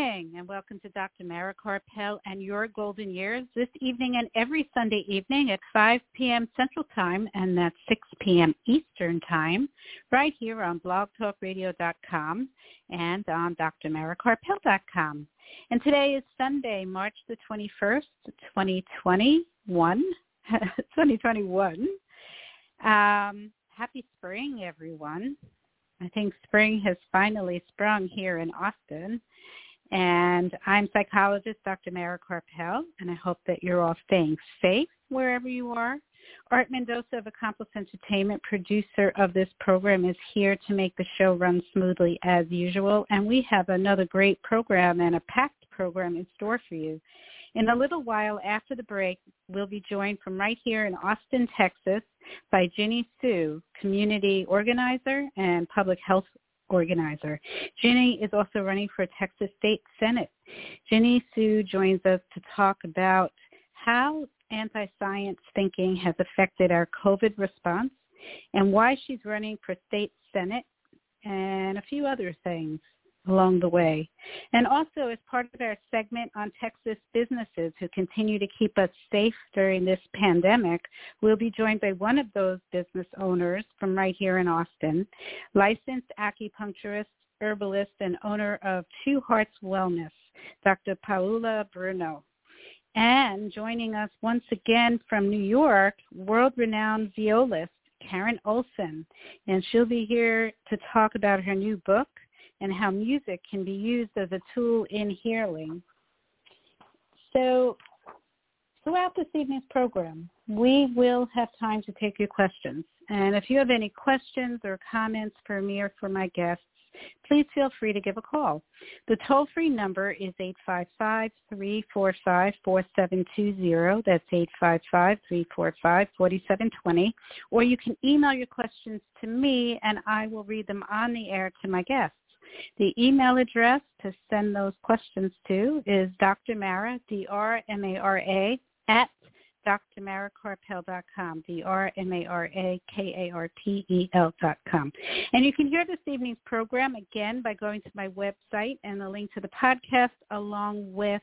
Evening and welcome to Dr. Mara Karpel and your golden years this evening and every Sunday evening at 5 p.m. Central Time and that's 6 p.m. Eastern Time right here on blogtalkradio.com and on drmarakarpel.com. And today is Sunday, March the 21st, 2021. 2021. Um, happy spring, everyone. I think spring has finally sprung here in Austin. And I'm psychologist Dr. Mara Karpel, and I hope that you're all staying safe wherever you are. Art Mendoza of Accomplice Entertainment, producer of this program, is here to make the show run smoothly as usual. And we have another great program and a packed program in store for you. In a little while after the break, we'll be joined from right here in Austin, Texas by Jinny Suh, community organizer and public health organizer. Jinny is also running for Texas State Senate. Jinny Suh joins us to talk about how anti-science thinking has affected our COVID response and why she's running for state senate and a few other things along the way. And also as part of our segment on Texas businesses who continue to keep us safe during this pandemic, we'll be joined by one of those business owners from right here in Austin, licensed acupuncturist, herbalist, and owner of Two Hearts Wellness, Dr. Paula Bruno. And joining us once again from New York, world-renowned violist, Karen Olson. And she'll be here to talk about her new book, and how music can be used as a tool in healing. So throughout this evening's program, we will have time to take your questions. And if you have any questions or comments for me or for my guests, please feel free to give a call. The toll-free number is 855-345-4720. That's 855-345-4720. Or you can email your questions to me and I will read them on the air to my guests. The email address to send those questions to is Dr. Mara, D-R-M-A-R-A, at drmarakarpel.com, D-R-M-A-R-A-K-A-R-P-E-L dot com. And you can hear this evening's program again by going to my website and the link to the podcast along with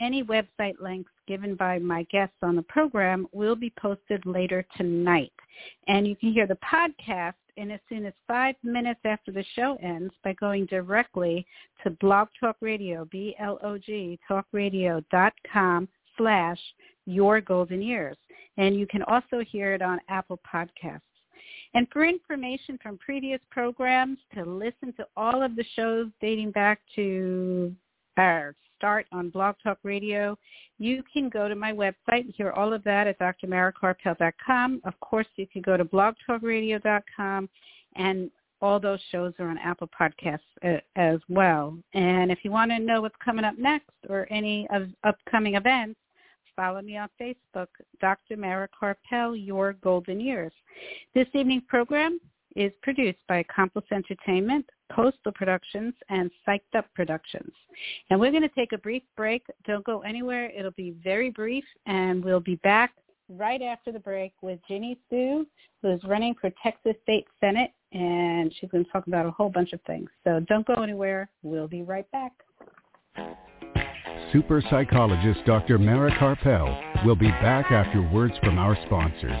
any website links given by my guests on the program will be posted later tonight. And you can hear the podcast in as soon as five minutes after the show ends by going directly to Blog Talk Radio, B-L-O-G, talkradio.com slash your golden years. And you can also hear it on Apple Podcasts. And for information from previous programs, to listen to all of the shows dating back to our start on Blog Talk Radio, you can go to my website and hear all of that at drmarakarpel.com. Of course, you can go to blogtalkradio.com and all those shows are on Apple Podcasts uh, as well. And if you want to know what's coming up next or any of upcoming events, follow me on Facebook, Dr. Mara Karpel, Your Golden Years. This evening's program is produced by Accomplice Entertainment, Postal Productions, and Psyched Up Productions. And we're going to take a brief break. Don't go anywhere. It'll be very brief, and we'll be back right after the break with Jinny Suh, who's running for Texas State Senate, and she's going to talk about a whole bunch of things. So don't go anywhere. We'll be right back. Super psychologist Dr. Mara Karpel will be back after words from our sponsors.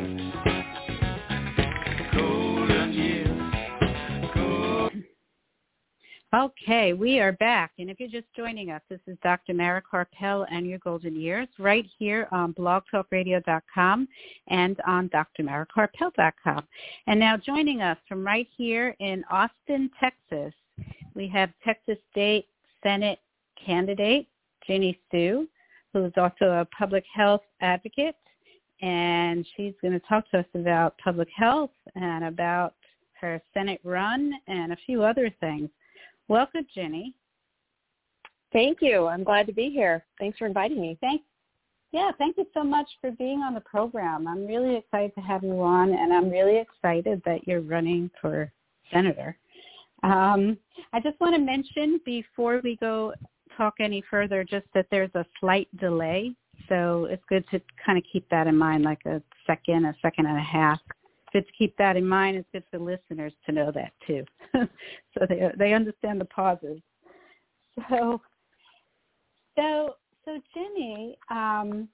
Okay, we are back. And if you're just joining us, this is Dr. Mara Karpel and Your Golden Years right here on blogtalkradio.com and on drmarakarpel.com. And now joining us from right here in Austin, Texas, we have Texas State Senate candidate Jinny Suh, who's also a public health advocate. And she's going to talk to us about public health and about her Senate run and a few other things. Welcome, Jinny. Thank you. I'm glad to be here. Thanks for inviting me. Thanks. Yeah, thank you so much for being on the program. I'm really excited to have you on, and I'm really excited that you're running for senator. Um, I just want to mention before we go talk any further, just that there's a slight delay, so it's good to kind of keep that in mind, like a second, a second and a half good to keep that in mind. It's good for listeners to know that too, so they they understand the pauses. So, so so Jinny, um,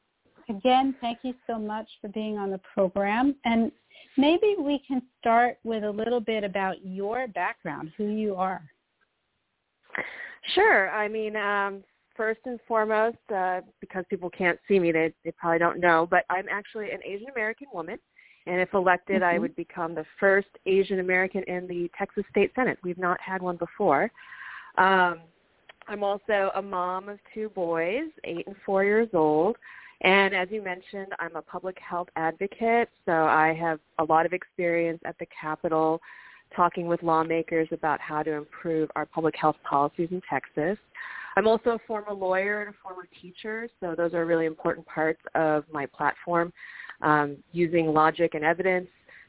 again, thank you so much for being on the program, and maybe we can start with a little bit about your background, who you are. Sure. I mean, um, first and foremost, uh, because people can't see me, they they probably don't know, but I'm actually an Asian American woman. And if elected, mm-hmm. I would become the first Asian American in the Texas State Senate. We've not had one before. Um, I'm also a mom of two boys, eight and four years old. And as you mentioned, I'm a public health advocate, so I have a lot of experience at the Capitol talking with lawmakers about how to improve our public health policies in Texas. I'm also a former lawyer and a former teacher, so those are really important parts of my platform um, using logic and evidence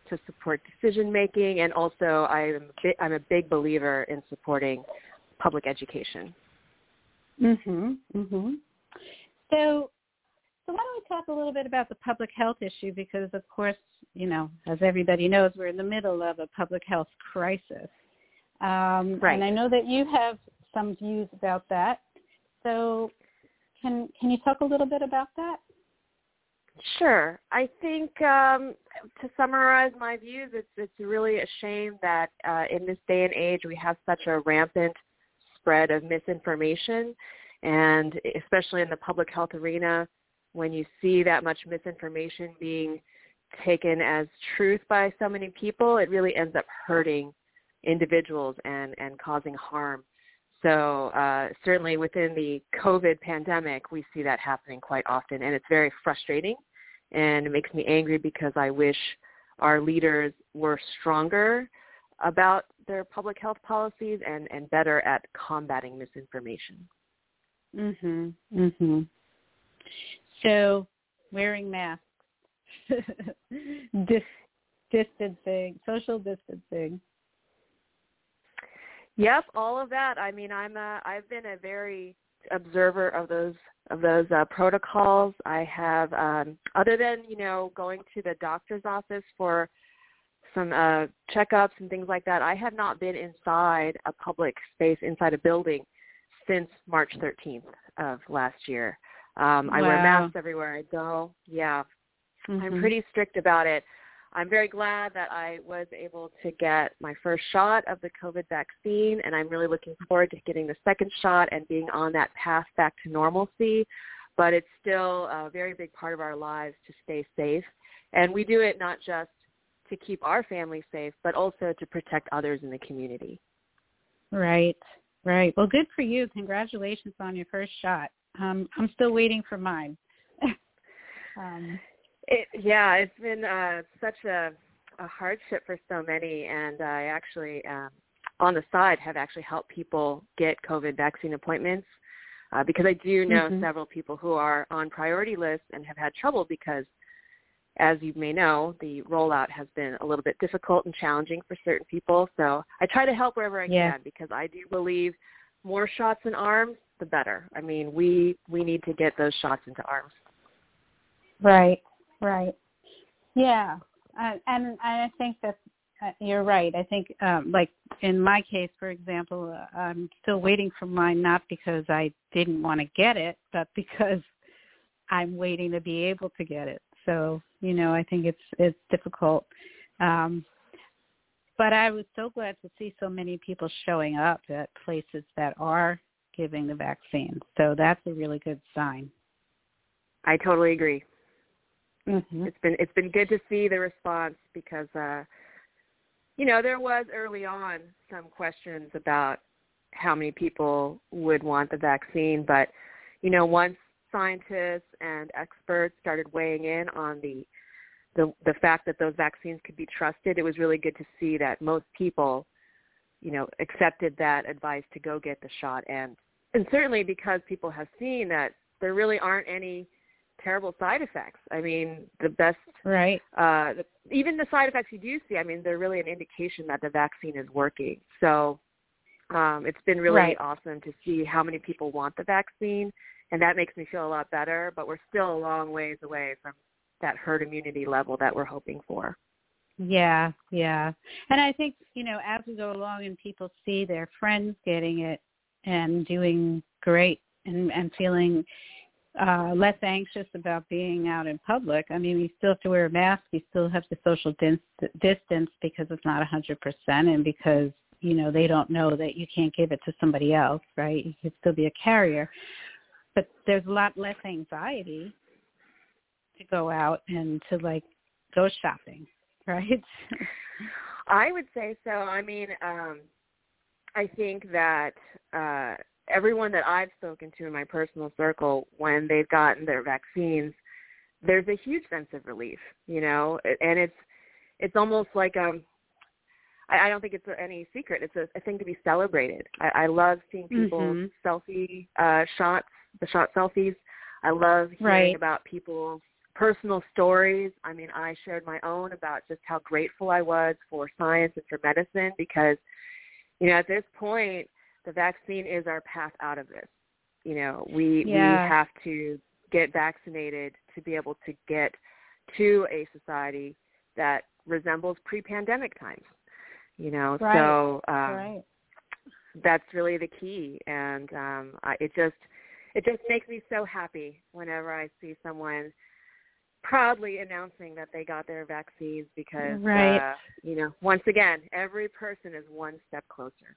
to support decision making, and also I'm a, I'm a big believer in supporting public education. Mhm. Mhm. So, so why don't we talk a little bit about the public health issue? Because of course, you know, as everybody knows, we're in the middle of a public health crisis. Um, right. And I know that you have some views about that. So, can can you talk a little bit about that? Sure. I think um, to summarize my views, it's it's really a shame that uh, in this day and age we have such a rampant spread of misinformation, and especially in the public health arena, when you see that much misinformation being taken as truth by so many people, it really ends up hurting individuals and and causing harm. So uh, certainly within the COVID pandemic, we see that happening quite often, and it's very frustrating and it makes me angry because I wish our leaders were stronger about their public health policies and, and better at combating misinformation. Mhm. Mhm. So, wearing masks, Dis- distancing, social distancing. Yep, all of that. I mean, I'm a I've been a very observer of those of those uh, protocols. I have, um, other than you know going to the doctor's office for some uh, checkups and things like that, I have not been inside a public space, inside a building, since March 13th of last year. Um, I wow. wear masks everywhere I go. Yeah, mm-hmm. I'm pretty strict about it. I'm very glad that I was able to get my first shot of the COVID vaccine, and I'm really looking forward to getting the second shot and being on that path back to normalcy. But it's still a very big part of our lives to stay safe. And we do it not just to keep our family safe, but also to protect others in the community. Right, right. Well, good for you. Congratulations on your first shot. Um, I'm still waiting for mine. um, it, yeah, it's been uh, such a, a hardship for so many, and I actually, um, on the side, have actually helped people get COVID vaccine appointments uh, because I do know mm-hmm. several people who are on priority lists and have had trouble because, as you may know, the rollout has been a little bit difficult and challenging for certain people. So I try to help wherever I yeah. can because I do believe more shots in arms, the better. I mean, we we need to get those shots into arms. Right. Right. Yeah. Uh, and I think that uh, you're right. I think, um, like in my case, for example, uh, I'm still waiting for mine, not because I didn't want to get it, but because I'm waiting to be able to get it. So, you know, I think it's it's difficult. Um, but I was so glad to see so many people showing up at places that are giving the vaccine. So that's a really good sign. I totally agree. Mm-hmm. It's been it's been good to see the response because uh you know, there was early on some questions about how many people would want the vaccine, but you know, once scientists and experts started weighing in on the the the fact that those vaccines could be trusted, it was really good to see that most people, you know, accepted that advice to go get the shot and and certainly because people have seen that there really aren't any terrible side effects. I mean, the best right. Uh, the, even the side effects you do see, I mean, they're really an indication that the vaccine is working. So um, it's been really right. awesome to see how many people want the vaccine, and that makes me feel a lot better. But we're still a long ways away from that herd immunity level that we're hoping for. Yeah, yeah. And I think, you know, as we go along and people see their friends getting it and doing great and, and feeling uh, less anxious about being out in public. I mean, you still have to wear a mask. You still have to social dis- distance because it's not a 100% and because, you know, they don't know that you can't give it to somebody else, right? You could still be a carrier. But there's a lot less anxiety to go out and to, like, go shopping, right? I would say so. I mean, um, I think that uh, everyone that I've spoken to in my personal circle when they've gotten their vaccines, there's a huge sense of relief, you know, and it's it's almost like um I, I don't think it's any secret. It's a, a thing to be celebrated. I, I love seeing people mm-hmm. selfie uh shots, the shot selfies. I love hearing right. about people's personal stories. I mean, I shared my own about just how grateful I was for science and for medicine because, you know, at this point, the vaccine is our path out of this. You know, we yeah. we have to get vaccinated to be able to get to a society that resembles pre-pandemic times. You know, right. so um, right. that's really the key, and um, I, it just it just makes me so happy whenever I see someone proudly announcing that they got their vaccines because right. uh, you know once again every person is one step closer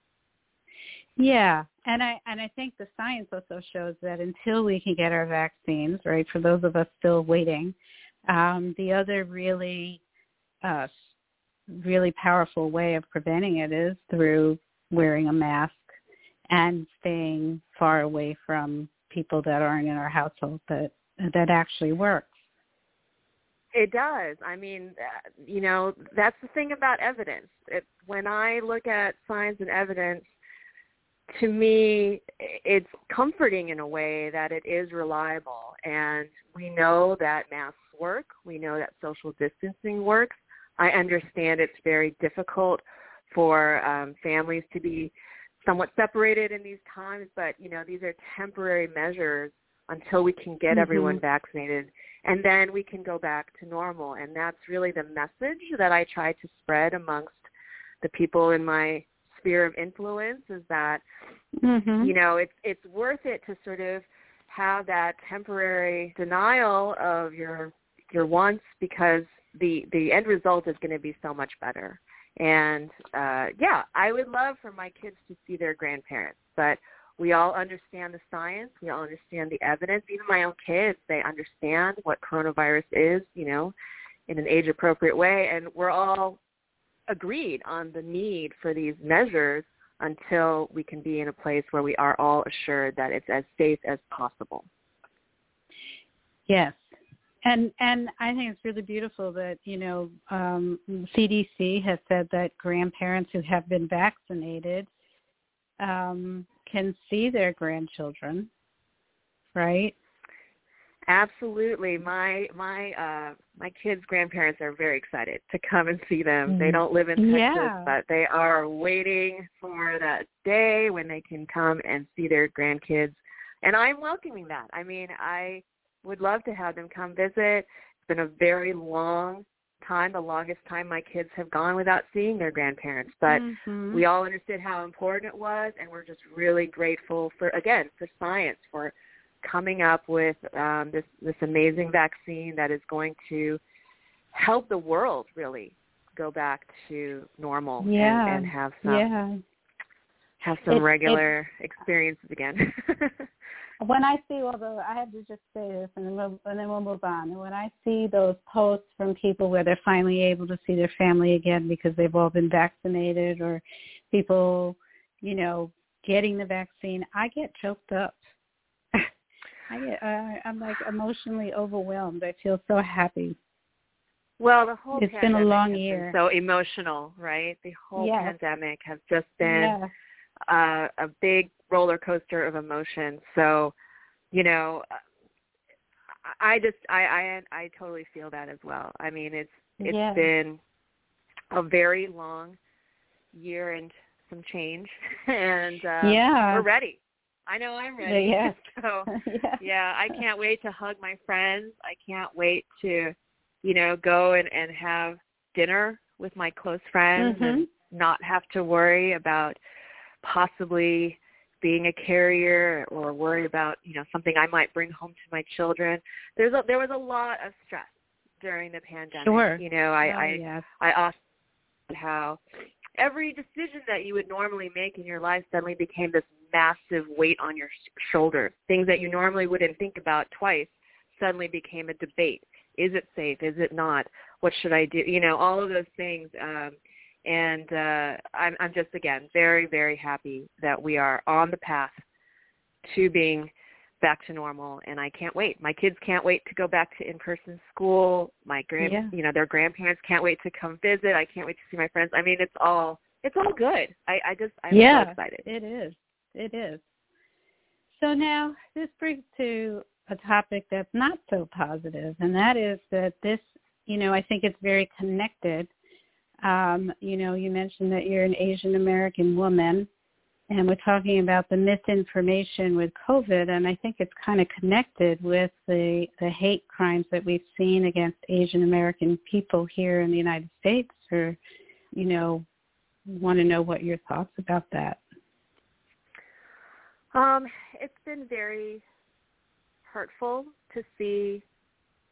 yeah, and I and I think the science also shows that until we can get our vaccines, right, for those of us still waiting, um, the other really, uh, really powerful way of preventing it is through wearing a mask and staying far away from people that aren't in our household. That that actually works. It does. I mean, uh, you know, that's the thing about evidence. It, when I look at science and evidence, to me, it's comforting in a way that it is reliable. And we know that masks work. We know that social distancing works. I understand it's very difficult for um, families to be somewhat separated in these times, but you know these are temporary measures until we can get mm-hmm. everyone vaccinated, and then we can go back to normal. And that's really the message that I try to spread amongst the people in my sphere of influence is that mm-hmm. you know it's it's worth it to sort of have that temporary denial of your your wants because the the end result is going to be so much better. And uh yeah i would love for my kids to see their grandparents but we all understand the science. We all understand the evidence. Even my own kids they understand what coronavirus is you know in an age appropriate way. And we're all agreed on the need for these measures until we can be in a place where we are all assured that it's as safe as possible. Yes. And and I think it's really beautiful that, you know, um, CDC has said that grandparents who have been vaccinated um, can see their grandchildren, right? Absolutely. My my uh my kids' grandparents are very excited to come and see them. They Mm-hmm. don't live in Texas, Yeah. but they are waiting for that day when they can come and see their grandkids. And I'm welcoming that. I mean, I would love to have them come visit. It's been a very long time, the longest time my kids have gone without seeing their grandparents. But mm-hmm. we all understood how important it was, and we're just really grateful for again for science for coming up with um, this this amazing vaccine that is going to help the world really go back to normal yeah. and, and have some yeah. have some It- regular experiences again. when I see, although I have to just say this, and then we'll, and then we'll move on. When I see those posts from people where they're finally able to see their family again because they've all been vaccinated, or people, you know, getting the vaccine, I get choked up. I uh, I'm like emotionally overwhelmed. I feel so happy. well, the whole It's been a pandemic long year. so emotional, right? The whole Yes. pandemic has just been uh, a big roller coaster of emotions. So, you know, I I just I I I totally feel that as well. I mean, it's it's Yeah. been a very long year and some change, and uh, Yeah. we're ready. I know I'm ready. Yeah. so yeah. yeah, I can't wait to hug my friends. I can't wait to, you know, go and and have dinner with my close friends and mm-hmm. not have to worry about possibly being a carrier or worry about, you know, something I might bring home to my children. There's a there was a lot of stress during the pandemic. Sure. You know, I oh, I yes. I often how every decision that you would normally make in your life suddenly became this massive weight on your shoulders. Things that you normally wouldn't think about twice suddenly became a debate. Is it safe? Is it not? What should I do? You know, all of those things. Um, and uh, I'm, I'm just again very, very happy that we are on the path to being back to normal and I can't wait. My kids can't wait to go back to in-person school. My grand, Yeah. you know, their grandparents can't wait to come visit. I can't wait to see my friends. I mean, it's all it's all good. I I just I'm yeah, so excited. It is. It is. So now this brings to a topic that's not so positive, and that is that this, you know, I think it's very connected. Um, you know, you mentioned that you're an Asian American woman, and we're talking about the misinformation with COVID, and I think it's kind of connected with the the hate crimes that we've seen against Asian American people here in the United States. Or, you know, want to know what your thoughts about that. Um, it's been very hurtful to see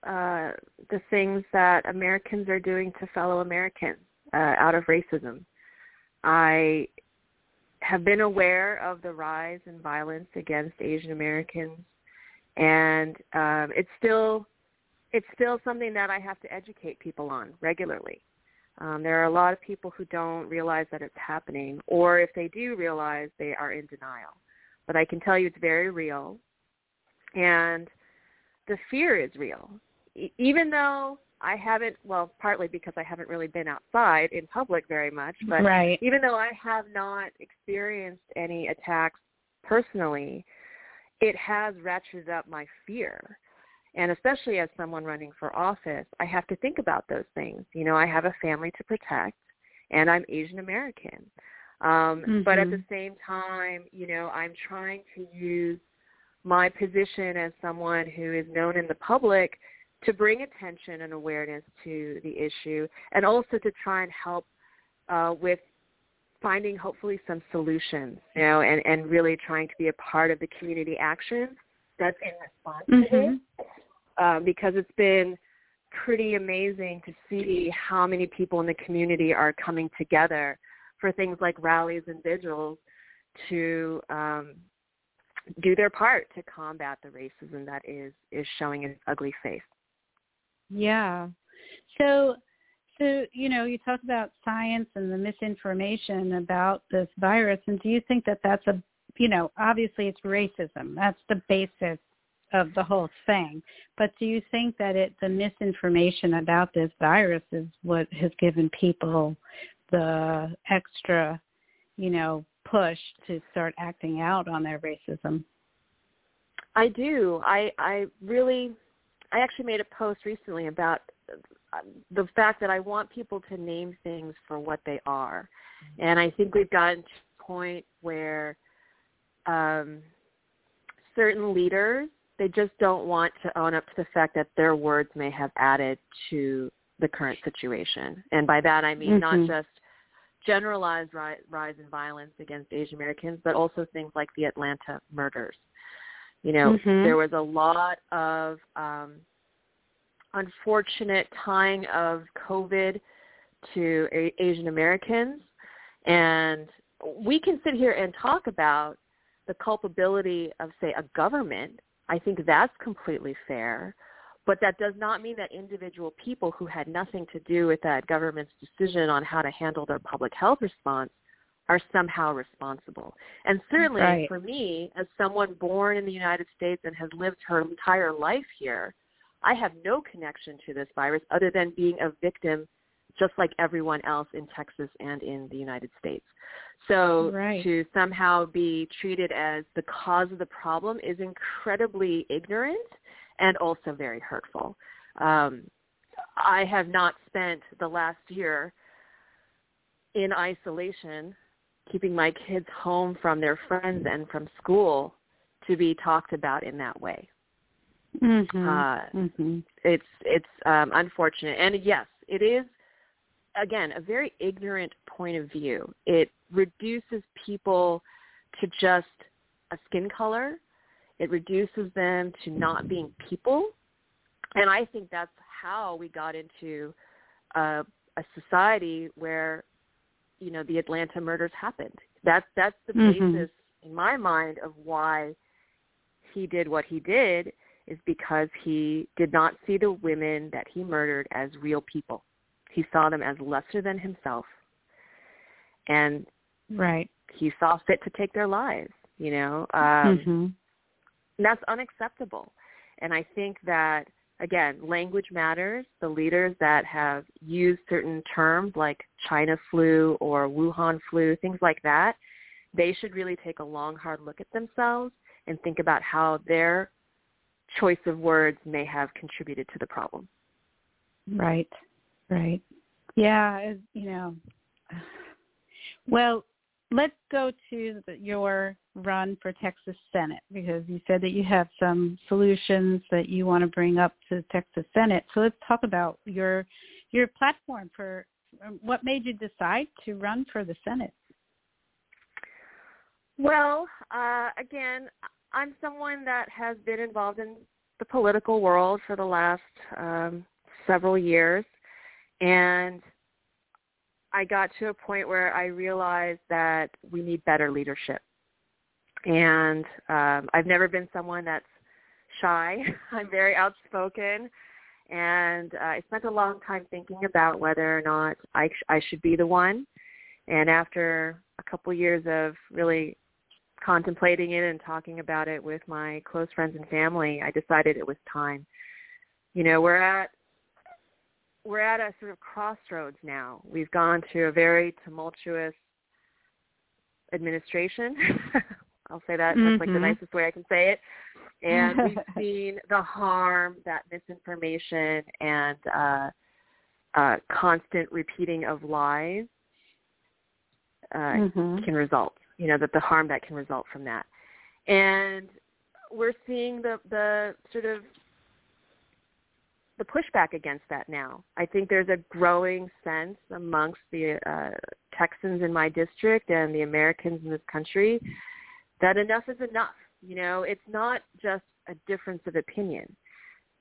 uh, the things that Americans are doing to fellow Americans uh, out of racism. I have been aware of the rise in violence against Asian Americans, and um, it's still it's still something that I have to educate people on regularly. Um, there are a lot of people who don't realize that it's happening, or if they do realize, they are in denial but I can tell you it's very real. And the fear is real. E- even though I haven't, well, partly because I haven't really been outside in public very much, but right. even though I have not experienced any attacks personally, it has ratcheted up my fear. And especially as someone running for office, I have to think about those things. You know, I have a family to protect, and I'm Asian American. Um, But at the Mhm. same time, you know, I'm trying to use my position as someone who is known in the public to bring attention and awareness to the issue and also to try and help uh, with finding hopefully some solutions, you know, and, and really trying to be a part of the community action that's in response to this um, because it's been pretty amazing to see how many people in the community are coming together for things like rallies and vigils to um, do their part to combat the racism that is is showing its ugly face. Yeah. So, so you know, you talk about science and the misinformation about this virus, and do you think that that's a, you know, obviously it's racism. That's the basis of the whole thing. But do you think that it, the misinformation about this virus is what has given people the extra, you know, push to start acting out on their racism? I do. I I really I actually made a post recently about uh, the fact that I want people to name things for what they are. And I think we've gotten to a point where um certain leaders they just don't want to own up to the fact that their words may have added to the current situation. And by that I mean mm-hmm. not just generalized rise, rise in violence against Asian Americans, but also things like the Atlanta murders. You know, mm-hmm. there was a lot of um, unfortunate tying of COVID to a- Asian Americans, and we can sit here and talk about the culpability of, say, a government. I think that's completely fair. But that does not mean that individual people who had nothing to do with that government's decision on how to handle their public health response are somehow responsible. And certainly right. for me, as someone born in the United States and has lived her entire life here, I have no connection to this virus other than being a victim just like everyone else in Texas and in the United States. So right. to somehow be treated as the cause of the problem is incredibly ignorant and also very hurtful. Um, I have not spent the last year in isolation, keeping my kids home from their friends and from school to be talked about in that way. Mm-hmm. Uh, mm-hmm. It's it's um, unfortunate, and yes, it is again a very ignorant point of view. It reduces people to just a skin color it reduces them to not being people. And I think that's how we got into uh, a society where, you know, the Atlanta murders happened. That's that's the mm-hmm. basis in my mind of why he did what he did is because he did not see the women that he murdered as real people. He saw them as lesser than himself. And right. he saw fit to take their lives, you know. Um mm-hmm. And that's unacceptable. And I think that, again, language matters. The leaders that have used certain terms like China flu or Wuhan flu, things like that, they should really take a long, hard look at themselves and think about how their choice of words may have contributed to the problem. Right, right. Yeah, you know. Well, let's go to the, your run for Texas Senate because you said that you have some solutions that you want to bring up to the Texas Senate. So let's talk about your your platform for um, what made you decide to run for the Senate. Well, uh, again, I'm someone that has been involved in the political world for the last um, several years, and I got to a point where I realized that we need better leadership. And um, I've never been someone that's shy. I'm very outspoken. And uh, I spent a long time thinking about whether or not I, sh- I should be the one. And after a couple years of really contemplating it and talking about it with my close friends and family, I decided it was time. You know, we're at we're at a sort of crossroads now. We've gone through a very tumultuous administration. I'll say that. Mm-hmm. That's like the mm-hmm. nicest way I can say it. And we've seen the harm that misinformation and uh, uh, constant repeating of lies uh, mm-hmm. can result. You know that the harm that can result from that, and we're seeing the the sort of the pushback against that now. I think there's a growing sense amongst the uh, Texans in my district and the Americans in this country that enough is enough. You know, it's not just a difference of opinion.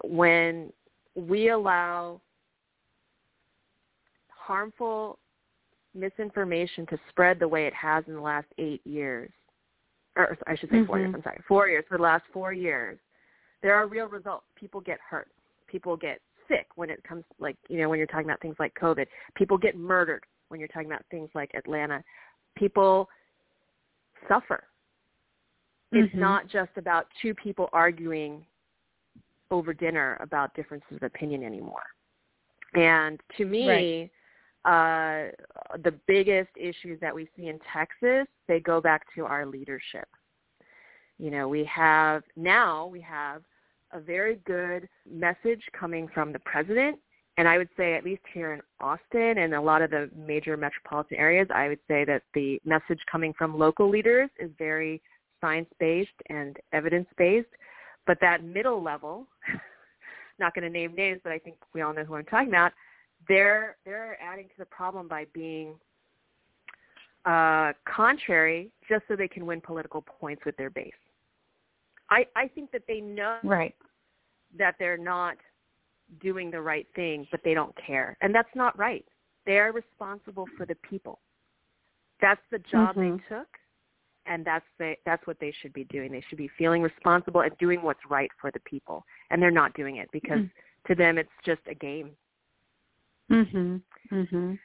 When we allow harmful misinformation to spread the way it has in the last eight years, or I should say mm-hmm. four years, I'm sorry, four years, for the last four years, there are real results. People get hurt people get sick when it comes like you know when you're talking about things like covid. People get murdered when you're talking about things like atlanta. People suffer. Mm-hmm. it's not just about two people arguing over dinner about differences of opinion anymore. And to me right. uh the biggest issues that we see in texas they go back to our leadership. You know we have now we have a very good message coming from the president. And I would say, at least here in Austin and a lot of the major metropolitan areas, I would say that the message coming from local leaders is very science-based and evidence-based. But that middle level, not going to name names, but I think we all know who I'm talking about, they're they're adding to the problem by being uh, contrary just so they can win political points with their base. I, I think that they know right. that they're not doing the right thing, but they don't care. And that's not right. They are responsible for the people. That's the job mm-hmm. they took, and that's the, that's what they should be doing. They should be feeling responsible and doing what's right for the people, and they're not doing it because mm-hmm. to them it's just a game. Mhm. Mhm.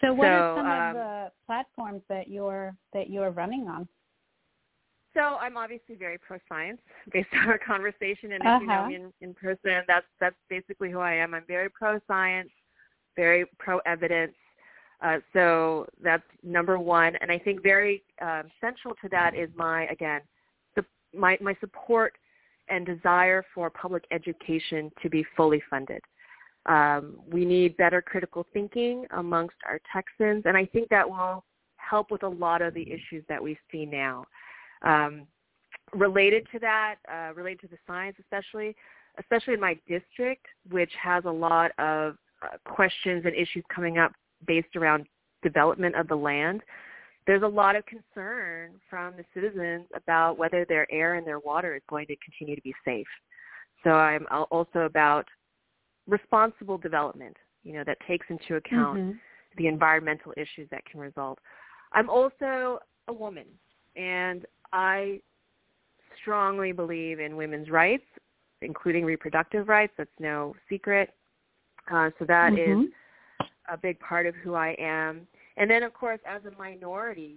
So what so, are some um, of the platforms that you're that you're running on? So I'm obviously very pro science based on our conversation, and if uh-huh. you know uh-huh. me in, in person, that's that's basically who I am. I'm very pro science, very pro evidence. Uh, so that's number one, and I think very um, central to that is my again, the, my my support and desire for public education to be fully funded. Um, we need better critical thinking amongst our Texans, and I think that will help with a lot of the issues that we see now. Um, related to that, uh, related to the science especially, especially in my district, which has a lot of uh, questions and issues coming up based around development of the land, there's a lot of concern from the citizens about whether their air and their water is going to continue to be safe. So I'm also about responsible development, you know, that takes into account mm-hmm. the environmental issues that can result. I'm also a woman, and I strongly believe in women's rights, including reproductive rights. That's no secret. Uh, so that mm-hmm. is a big part of who I am. And then, of course, as a minority,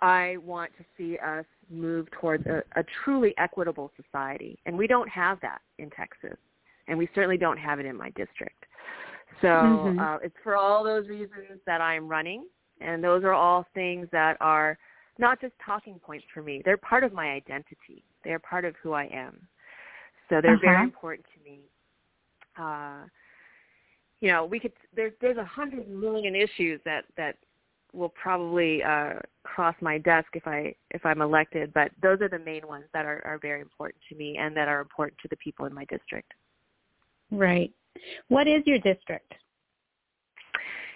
I want to see us move towards a, a truly equitable society. And we don't have that in Texas and we certainly don't have it in my district. So mm-hmm. uh, it's for all those reasons that I'm running, and those are all things that are not just talking points for me. They're part of my identity. They're part of who I am. So they're uh-huh. very important to me. Uh, you know, we could there's there's a hundred million issues that that will probably uh, cross my desk if I if I'm elected, but those are the main ones that are, are very important to me and that are important to the people in my district. Right. What is your district?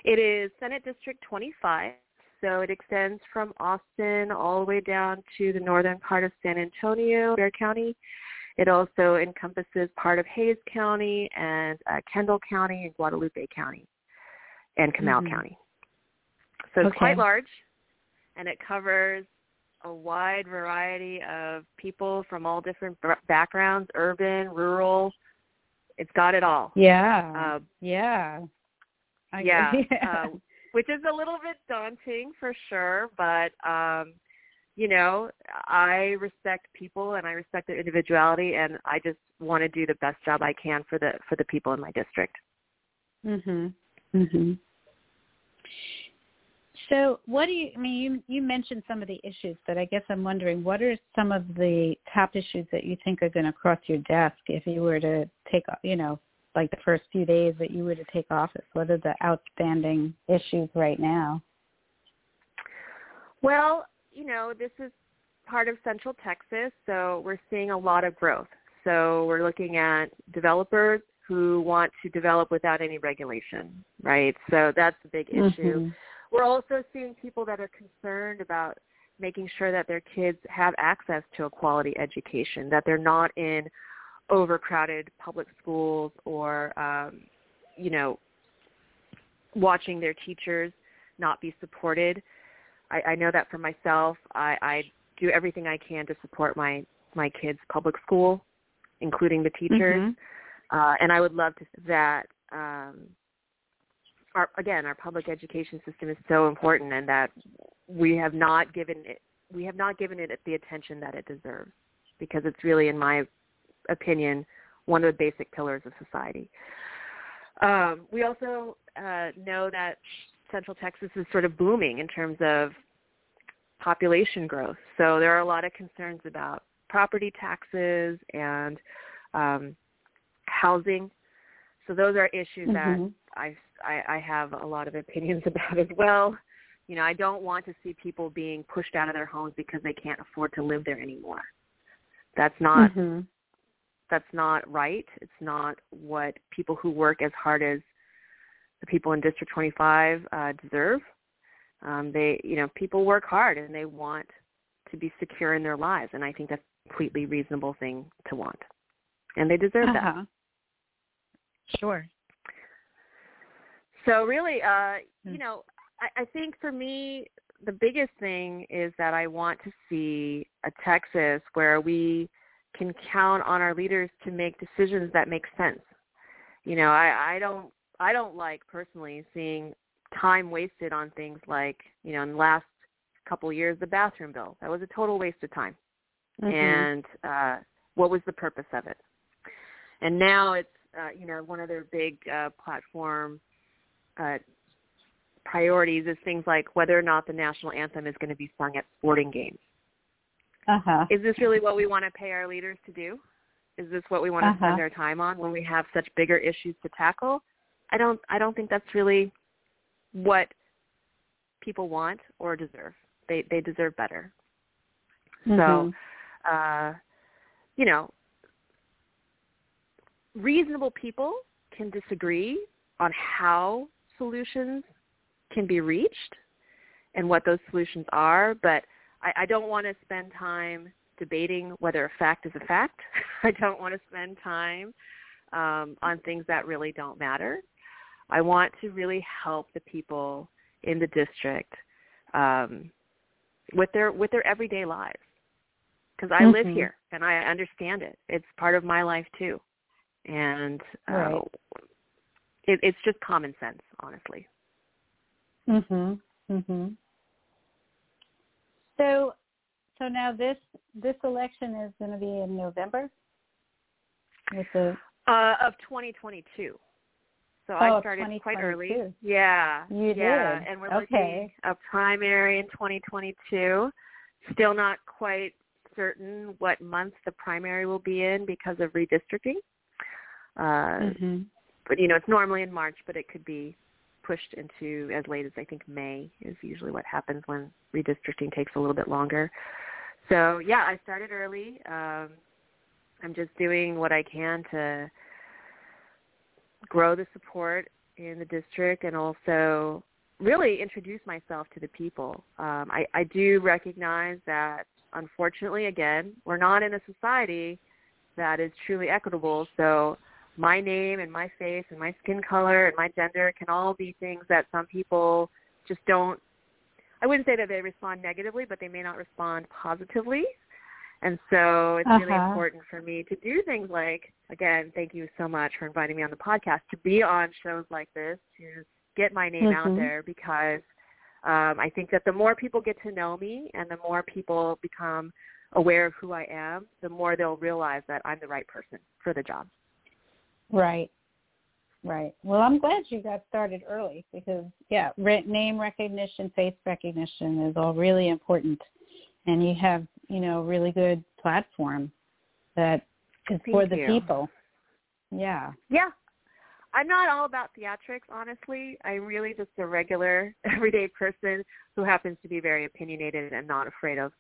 It is Senate District 25. So it extends from Austin all the way down to the northern part of San Antonio, Bexar County. It also encompasses part of Hays County and uh, Kendall County and Guadalupe County and Comal mm-hmm. County. So it's okay. quite large, and it covers a wide variety of people from all different backgrounds, urban, rural, it's got it all. Yeah. Uh, yeah. I yeah. uh, which is a little bit daunting for sure, but um, you know, I respect people and I respect their individuality, and I just want to do the best job I can for the for the people in my district. Mhm. Mhm. So what do you, I mean, you, you mentioned some of the issues, but I guess I'm wondering, what are some of the top issues that you think are going to cross your desk if you were to take, you know, like the first few days that you were to take office? What are the outstanding issues right now? Well, you know, this is part of Central Texas, so we're seeing a lot of growth. So we're looking at developers who want to develop without any regulation, right? So that's a big issue. Mm-hmm. We're also seeing people that are concerned about making sure that their kids have access to a quality education, that they're not in overcrowded public schools or, um, you know, watching their teachers not be supported. I, I know that for myself. I, I do everything I can to support my my kids' public school, including the teachers. Mm-hmm. Uh, and I would love to that um, our again our public education system is so important and that we have not given it we have not given it the attention that it deserves because it's really in my opinion one of the basic pillars of society um, we also uh, know that central texas is sort of booming in terms of population growth so there are a lot of concerns about property taxes and um, housing so those are issues mm-hmm. that I, I, I have a lot of opinions about as well. You know, I don't want to see people being pushed out of their homes because they can't afford to live there anymore. That's not mm-hmm. That's not right. It's not what people who work as hard as the people in District 25 uh, deserve. Um, they, you know, people work hard and they want to be secure in their lives, and I think that's a completely reasonable thing to want, and they deserve uh-huh. that. Sure. So really, uh, Hmm. you know, I, I think for me, the biggest thing is that I want to see a Texas where we can count on our leaders to make decisions that make sense. You know, I, I don't I don't like personally seeing time wasted on things like, you know, in the last couple of years the bathroom bill. That was a total waste of time. Mhm. And uh what was the purpose of it? And now it's uh, you know, one of their big uh platform uh priorities is things like whether or not the national anthem is going to be sung at sporting games. Uh-huh. Is this really what we want to pay our leaders to do? Is this what we want to Uh-huh. spend our time on when we have such bigger issues to tackle? I don't I don't think that's really what people want or deserve. They they deserve better. Mhm. So, uh, you know, reasonable people can disagree on how solutions can be reached and what those solutions are, but I, I don't want to spend time debating whether a fact is a fact. I don't want to spend time um, on things that really don't matter. I want to really help the people in the district um, with their with their everyday lives because I live Mhm. here and I understand it. It's part of my life too, and uh, Right. it, it's just common sense, honestly. Mhm. Mhm. So, so now this this election is going to be in November. With the Uh, of 2022. So Oh, I started quite early. Yeah. You yeah. did? And we're Okay. looking a primary in 2022. Still not quite certain what month the primary will be in because of redistricting. Uh, Mhm. But you know, it's normally in March, but it could be pushed into as late as I think May is usually what happens when redistricting takes a little bit longer. So yeah, I started early. Um, I'm just doing what I can to grow the support in the district and also really introduce myself to the people. Um, I, I do recognize that unfortunately, again, we're not in a society that is truly equitable. So my name and my face and my skin color and my gender can all be things that some people just don't I wouldn't say that they respond negatively, but they may not respond positively. And so it's really Uh-huh. important for me to do things like, again, thank you so much for inviting me on the podcast, to be on shows like this, to get my name out Mhm. there because um, I think that the more people get to know me and the more people become aware of who I am, the more they'll realize that I'm the right person for the job. Right. Right. Well, I'm glad you got started early because, yeah, re- name recognition, face recognition is all really important, and you have, you know, a really good platform that is for the you. people. Yeah. Yeah. I'm not all about theatrics, honestly. I'm really just a regular, everyday person who happens to be very opinionated and not afraid of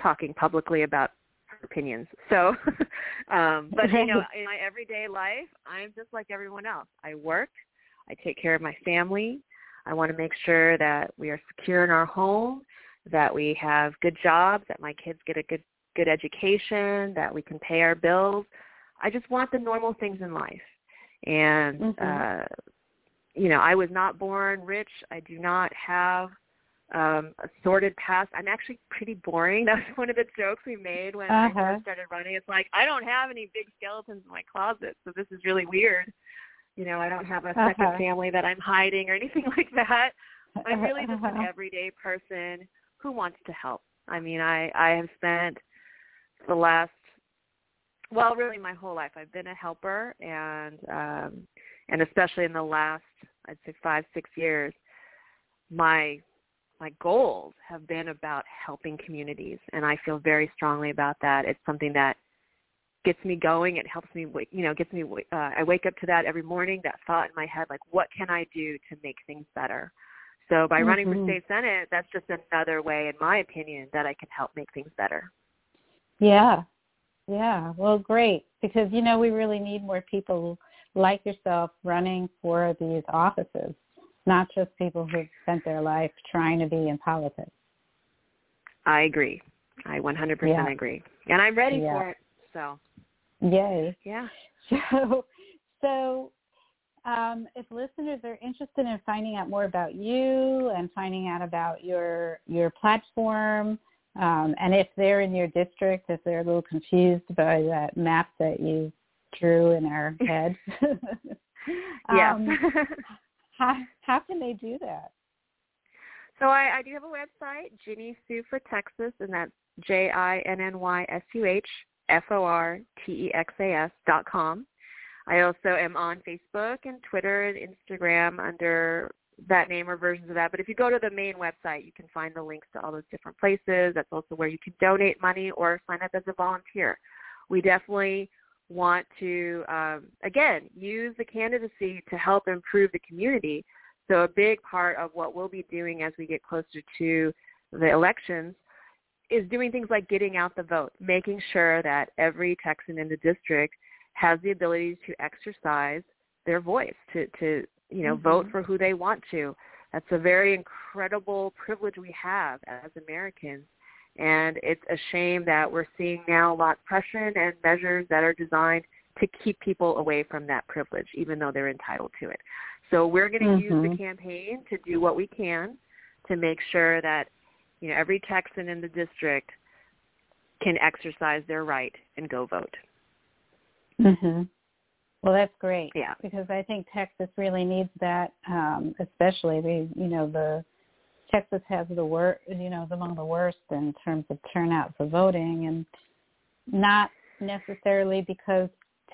talking publicly about opinions. So, um, but you know, in my everyday life, I'm just like everyone else. I work. I take care of my family. I want to make sure that we are secure in our home, that we have good jobs, that my kids get a good good education, that we can pay our bills. I just want the normal things in life. And Mhm. uh you know, I was not born rich. I do not have um a sordid past. I'm actually pretty boring. That was one of the jokes we made when I Uh-huh. first started running. It's like I don't have any big skeletons in my closet, so this is really weird. You know, I don't have a second Uh-huh. family that I'm hiding or anything like that. I'm really just an Uh-huh. everyday person who wants to help. I mean, I I have spent the last well, really my whole life I've been a helper and um and especially in the last I'd say 5 6 years my my goals have been about helping communities and I feel very strongly about that. It's something that gets me going. It helps me, you know, gets me. Uh, I wake up to that every morning. That thought in my head, like, what can I do to make things better? So by running for Mhm. state senate, that's just another way, in my opinion, that I can help make things better. Yeah. Yeah. Well, great. Because, you know, we really need more people like yourself running for these offices, not just people who've spent their life trying to be in politics. I agree. I 100% yeah. agree. And I'm ready yeah. for it. So. Yay. Yeah. So, so um, if listeners are interested in finding out more about you and finding out about your your platform, um, and if they're in your district, if they're a little confused by that map that you drew in our heads, yeah. um, how how can they do that? So I, I do have a website, Jinny Suh for Texas, and that's J I N N Y S U H F O R T E X A S dot com. I also am on Facebook and Twitter and Instagram under that name or versions of that. But if you go to the main website, you can find the links to all those different places. That's also where you can donate money or sign up as a volunteer. We definitely want to, um, again, use the candidacy to help improve the community. So a big part of what we'll be doing as we get closer to the elections is doing things like getting out the vote, making sure that every Texan in the district has the ability to exercise their voice, to, to you know, mm-hmm. vote for who they want to. That's a very incredible privilege we have as Americans. And it's a shame that we're seeing now a lot of pressure and measures that are designed to keep people away from that privilege, even though they're entitled to it. So we're going to mm-hmm. use the mm-hmm. campaign to do what we can to make sure that you know every Texan in the district can exercise their right and go vote. Mhm. Well, that's great. Yeah. Because I think Texas really needs that, um, especially the you know the Texas has the worst, you know, is among the worst in terms of turnout for voting, and not necessarily because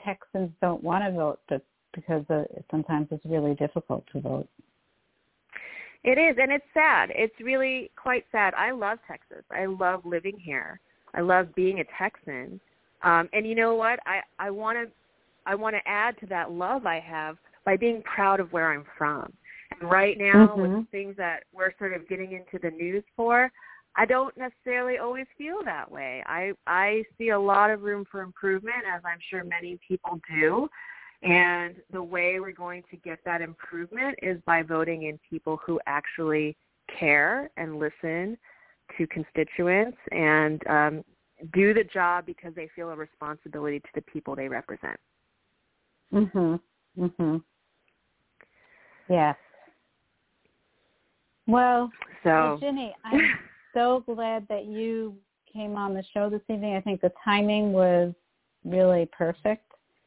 Texans don't want to vote, but because uh, sometimes it's really difficult to vote. It is, and it's sad. It's really quite sad. I love Texas. I love living here. I love being a Texan. Um, and you know what? I I want to I want to add to that love I have by being proud of where I'm from. And right now, mm-hmm. with the things that we're sort of getting into the news for, I don't necessarily always feel that way. I I see a lot of room for improvement, as I'm sure many people do. And the way we're going to get that improvement is by voting in people who actually care and listen to constituents and um, do the job because they feel a responsibility to the people they represent. Mhm. Mhm. Yes. Well, so Jinny, I'm so glad that you came on the show this evening. I think the timing was really perfect.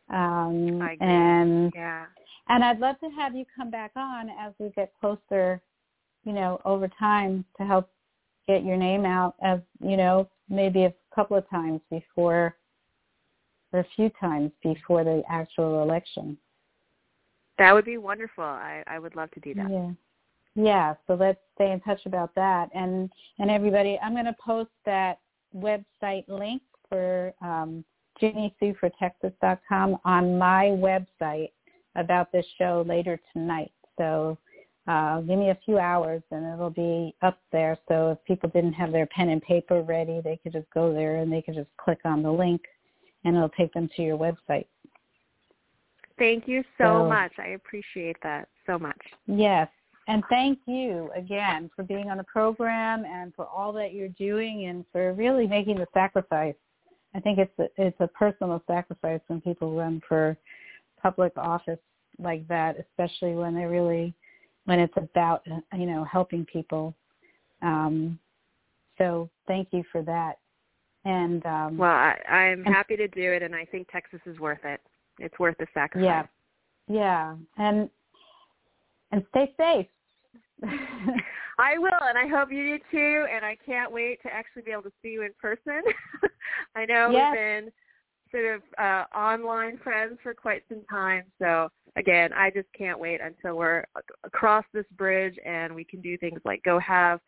Um, and yeah. and I'd love to have you come back on as we get closer, you know, over time to help get your name out as, you know, maybe a couple of times before or a few times before the actual election. That would be wonderful. I, I would love to do that. Yeah. Yeah, so let's stay in touch about that. And and everybody, I'm going to post that website link for um, JinnySuhForTexas.com on my website about this show later tonight. So uh, give me a few hours and it'll be up there. So if people didn't have their pen and paper ready, they could just go there and they could just click on the link and it'll take them to your website. Thank you so, so much. I appreciate that so much. Yes. And thank you again for being on the program and for all that you're doing and for really making the sacrifice. I think it's a, it's a personal sacrifice when people run for public office like that, especially when they're really when it's about you know helping people. Um, so thank you for that. And um, well, I, I'm and, happy to do it, and I think Texas is worth it. It's worth the sacrifice. Yeah, yeah, and and stay safe. I will, and I hope you do too. And I can't wait to actually be able to see you in person. I know yes. we've been sort of uh, online friends for quite some time, so again, I just can't wait until we're across this bridge and we can do things like go have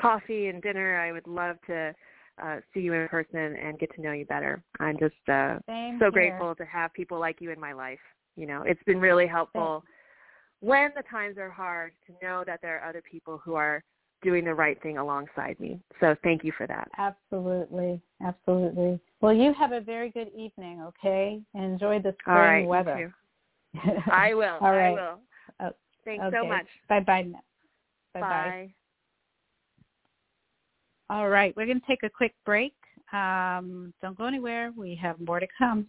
coffee and dinner. I would love to uh, see you in person and get to know you better. I'm just uh, so here. grateful to have people like you in my life. You know, it's been really helpful when the times are hard to know that there are other people who are doing the right thing alongside me. So thank you for that. Absolutely. Absolutely. Well, you have a very good evening, okay? Enjoy the spring All right, weather. I will. All right. I will. Oh, Thanks okay. so much. Bye bye. Bye bye. Bye. All right, we're going to take a quick break. Um, don't go anywhere. We have more to come.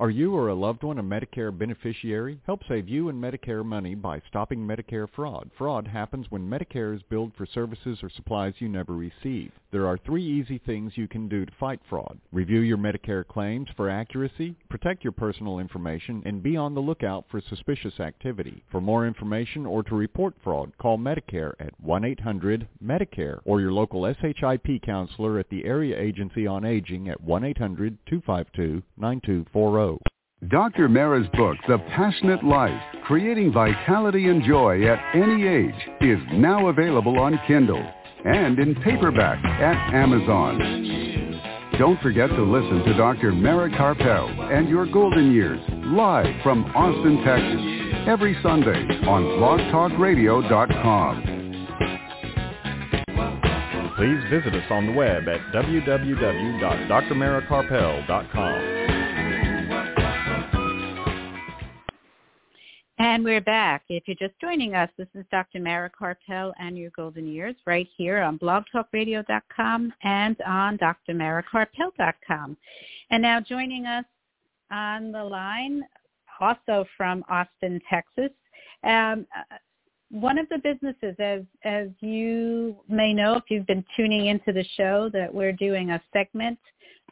Are you or a loved one a Medicare beneficiary? Help save you and Medicare money by stopping Medicare fraud. Fraud happens when Medicare is billed for services or supplies you never receive. There are three easy things you can do to fight fraud. Review your Medicare claims for accuracy, protect your personal information, and be on the lookout for suspicious activity. For more information or to report fraud, call Medicare at 1-800-MEDICARE or your local SHIP counselor at the Area Agency on Aging at 1-800-252-9240. Dr. Mara's book, The Passionate Life, Creating Vitality and Joy at Any Age, is now available on Kindle and in paperback at Amazon. Don't forget to listen to Dr. Mara Karpel and Your Golden Years live from Austin, Texas, every Sunday on blogtalkradio.com. Please visit us on the web at www.drmarakarpel.com. And we're back. If you're just joining us, this is Dr. Mara Karpel and Your Golden Years right here on blogtalkradio.com and on drmarakarpel.com. And now joining us on the line, also from Austin, Texas, um, one of the businesses, as as you may know, if you've been tuning into the show, that we're doing a segment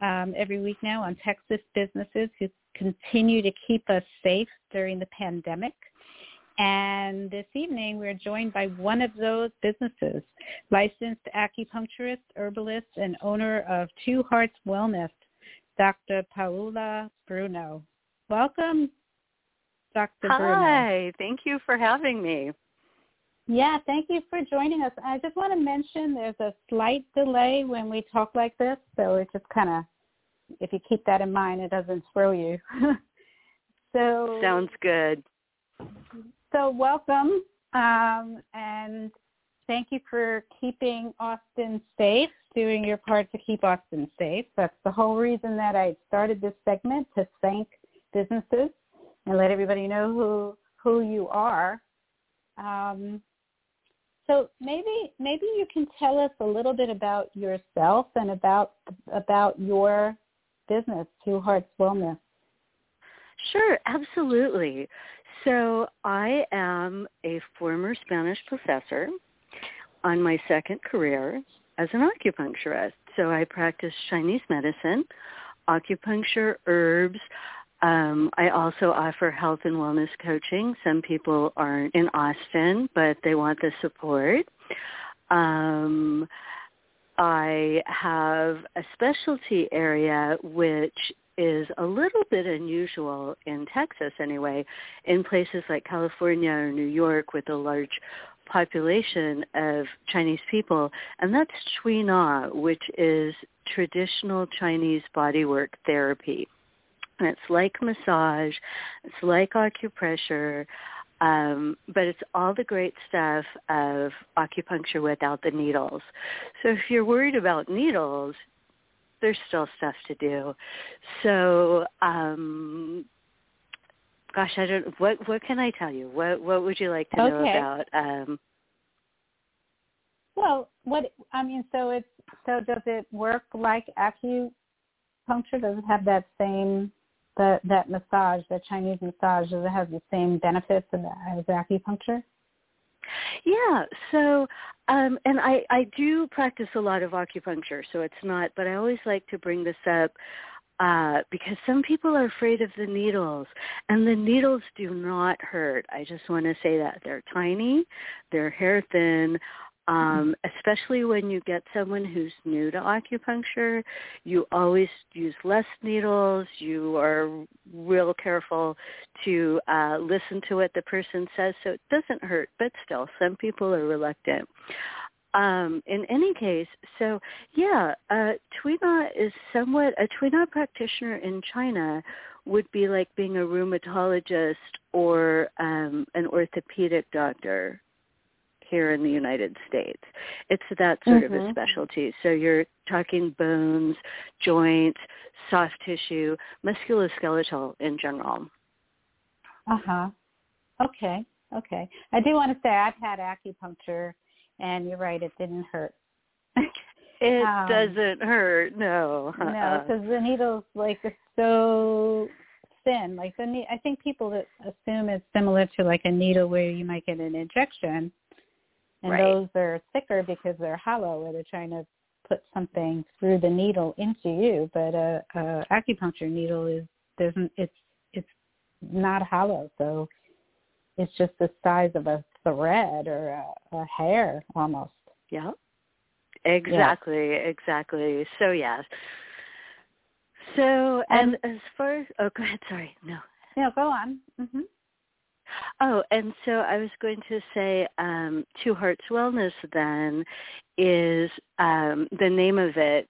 um, every week now on Texas businesses who continue to keep us safe during the pandemic. And this evening, we're joined by one of those businesses, licensed acupuncturist, herbalist, and owner of Two Hearts Wellness, Dr. Paula Bruno. Welcome, Dr. Bruno. Hi, thank you for having me. Yeah, thank you for joining us. I just want to mention there's a slight delay when we talk like this, so it just kind of, if you keep that in mind, it doesn't throw you. so Sounds good. So welcome, um, and thank you for keeping Austin safe, doing your part to keep Austin safe. That's the whole reason that I started this segment to thank businesses and let everybody know who who you are. Um, so maybe maybe you can tell us a little bit about yourself and about about your business, Two Hearts Wellness. Sure, absolutely. So I am a former Spanish professor on my second career as an acupuncturist. So I practice Chinese medicine, acupuncture, herbs. Um, I also offer health and wellness coaching. Some people aren't in Austin, but they want the support. Um, I have a specialty area which is a little bit unusual in Texas anyway, in places like California or New York with a large population of Chinese people, and that's Tuina, which is traditional Chinese bodywork therapy. And it's like massage, it's like acupressure, um, but it's all the great stuff of acupuncture without the needles. So if you're worried about needles, there's still stuff to do. So, um, gosh, I don't. What what can I tell you? What what would you like to know Okay. about? Um, Well, what I mean, so it's so does it work like acupuncture? Does it have that same the that massage, the Chinese massage? Does it have the same benefits as, acupuncture? Yeah. So, um, and I, I do practice a lot of acupuncture, so it's not, but I always like to bring this up uh, because some people are afraid of the needles, and the needles do not hurt. I just want to say that they're tiny, they're hair thin. Um, especially when you get someone who's new to acupuncture, you always use less needles. You are real careful to uh, listen to what the person says, so it doesn't hurt. But still, some people are reluctant. Um, in any case, so yeah, uh, Tuina is somewhat a Tuina practitioner in China would be like being a rheumatologist or um, an orthopedic doctor here in the United States. It's that sort mm-hmm. of a mm-hmm. specialty. So you're talking bones, joints, soft tissue, musculoskeletal in general. Uh-huh. Okay. Okay. I do want to say I've had acupuncture and you're right, it didn't hurt. it um, doesn't hurt, no. Uh-uh. No, because the needle's like so thin. Like the I think people that assume it's similar to like a needle where you might get an injection, and right. those are thicker because they're hollow, where they're trying to put something through the needle into you. But a, a acupuncture needle is doesn't it's it's not hollow, so it's just the size of a thread or a, a hair almost. Yeah. Exactly, yeah. exactly. So yes. So and um, as far as oh go ahead, sorry. No. No, go on. Mhm. Oh, and so I was going to say um, Two Hearts Wellness then is um, the name of it,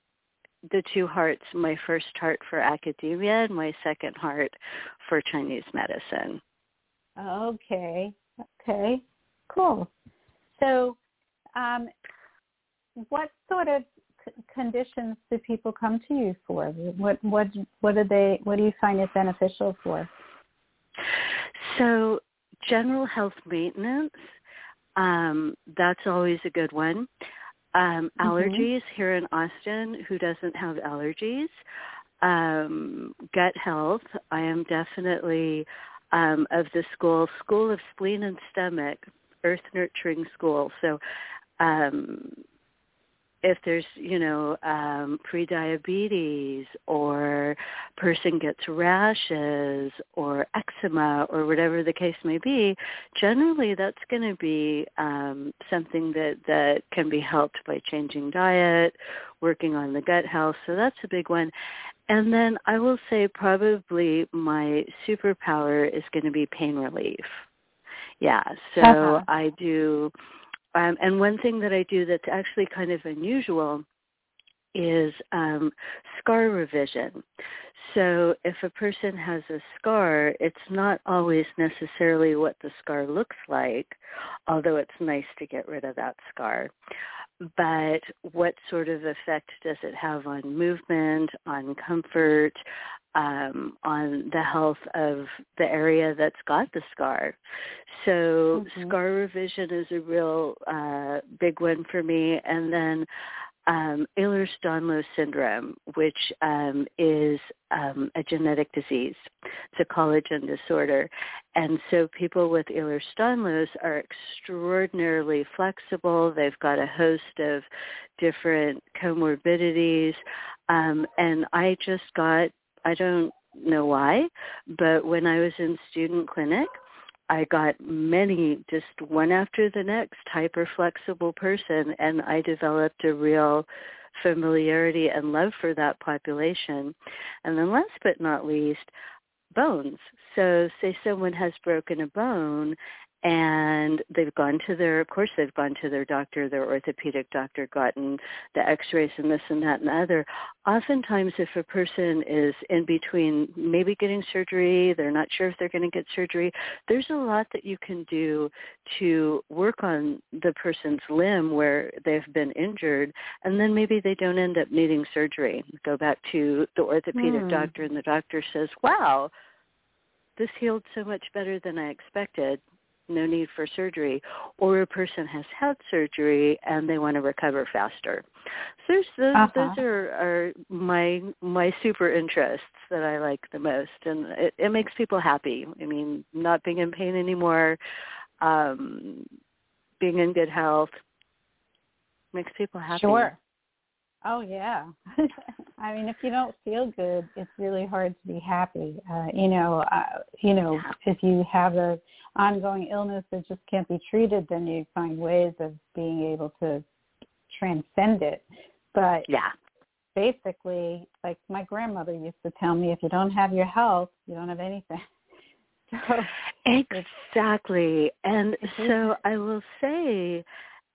the two hearts, my first heart for academia and my second heart for Chinese medicine. Okay. Okay. Cool. So um, what sort of c- conditions do people come to you for? What what what do they what do you find it beneficial for? So general health maintenance, um, that's always a good one. Um, mm-hmm. allergies here in Austin, who doesn't have allergies? Um, gut health, I am definitely um, of the school, School of Spleen and Stomach, Earth Nurturing School. So um, if there's you know um prediabetes or person gets rashes or eczema or whatever the case may be generally that's going to be um something that that can be helped by changing diet working on the gut health. So that's a big one. And then i will say probably my superpower is going to be pain relief. Yeah so uh-huh. i do um, and one thing that I do that's actually kind of unusual is um, scar revision. So if a person has a scar, it's not always necessarily what the scar looks like, although it's nice to get rid of that scar. But what sort of effect does it have on movement, on comfort, um, on the health of the area that's got the scar. So mm-hmm. scar revision is a real uh, big one for me. And then um, Ehlers-Danlos syndrome, which um, is um, a genetic disease. It's a collagen disorder. And so people with Ehlers-Danlos are extraordinarily flexible. They've got a host of different comorbidities. Um, and I just got I don't know why, but when I was in student clinic, I got many, just one after the next, hyper flexible person, and I developed a real familiarity and love for that population. And then last but not least, bones. So say someone has broken a bone and they've gone to their of course they've gone to their doctor their orthopedic doctor gotten the x-rays and this and that and the other. Oftentimes if a person is in between maybe getting surgery they're not sure if they're going to get surgery there's a lot that you can do to work on the person's limb where they've been injured and then maybe they don't end up needing surgery. Go back to the orthopedic mm. doctor and the doctor says wow this healed so much better than I expected no need for surgery, or a person has had surgery and they want to recover faster. So those those, uh-huh. those are, are my my super interests that I like the most, and it, it makes people happy. I mean, not being in pain anymore, um, being in good health makes people happy. Sure. Oh yeah. I mean, if you don't feel good, it's really hard to be happy. Uh, you know, uh, you know, if you have a ongoing illness that just can't be treated, then you find ways of being able to transcend it. But yeah, basically, like my grandmother used to tell me, if you don't have your health, you don't have anything. So exactly. And so I will say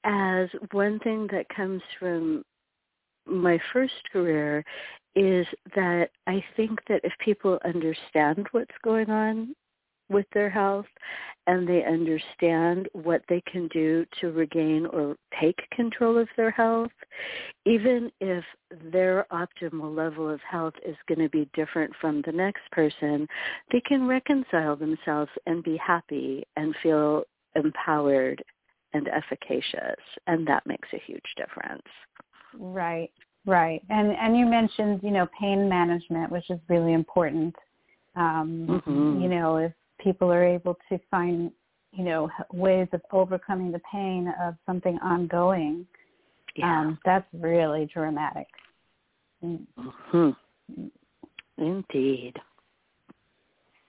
as one thing that comes from my first career is that I think that if people understand what's going on with their health and they understand what they can do to regain or take control of their health, even if their optimal level of health is going to be different from the next person, they can reconcile themselves and be happy and feel empowered and efficacious. And that makes a huge difference. Right, right. And and you mentioned, you know, pain management, which is really important. Um, mm-hmm. You know, if people are able to find, you know, ways of overcoming the pain of something ongoing, yeah. um, that's really dramatic. Mm-hmm. Indeed.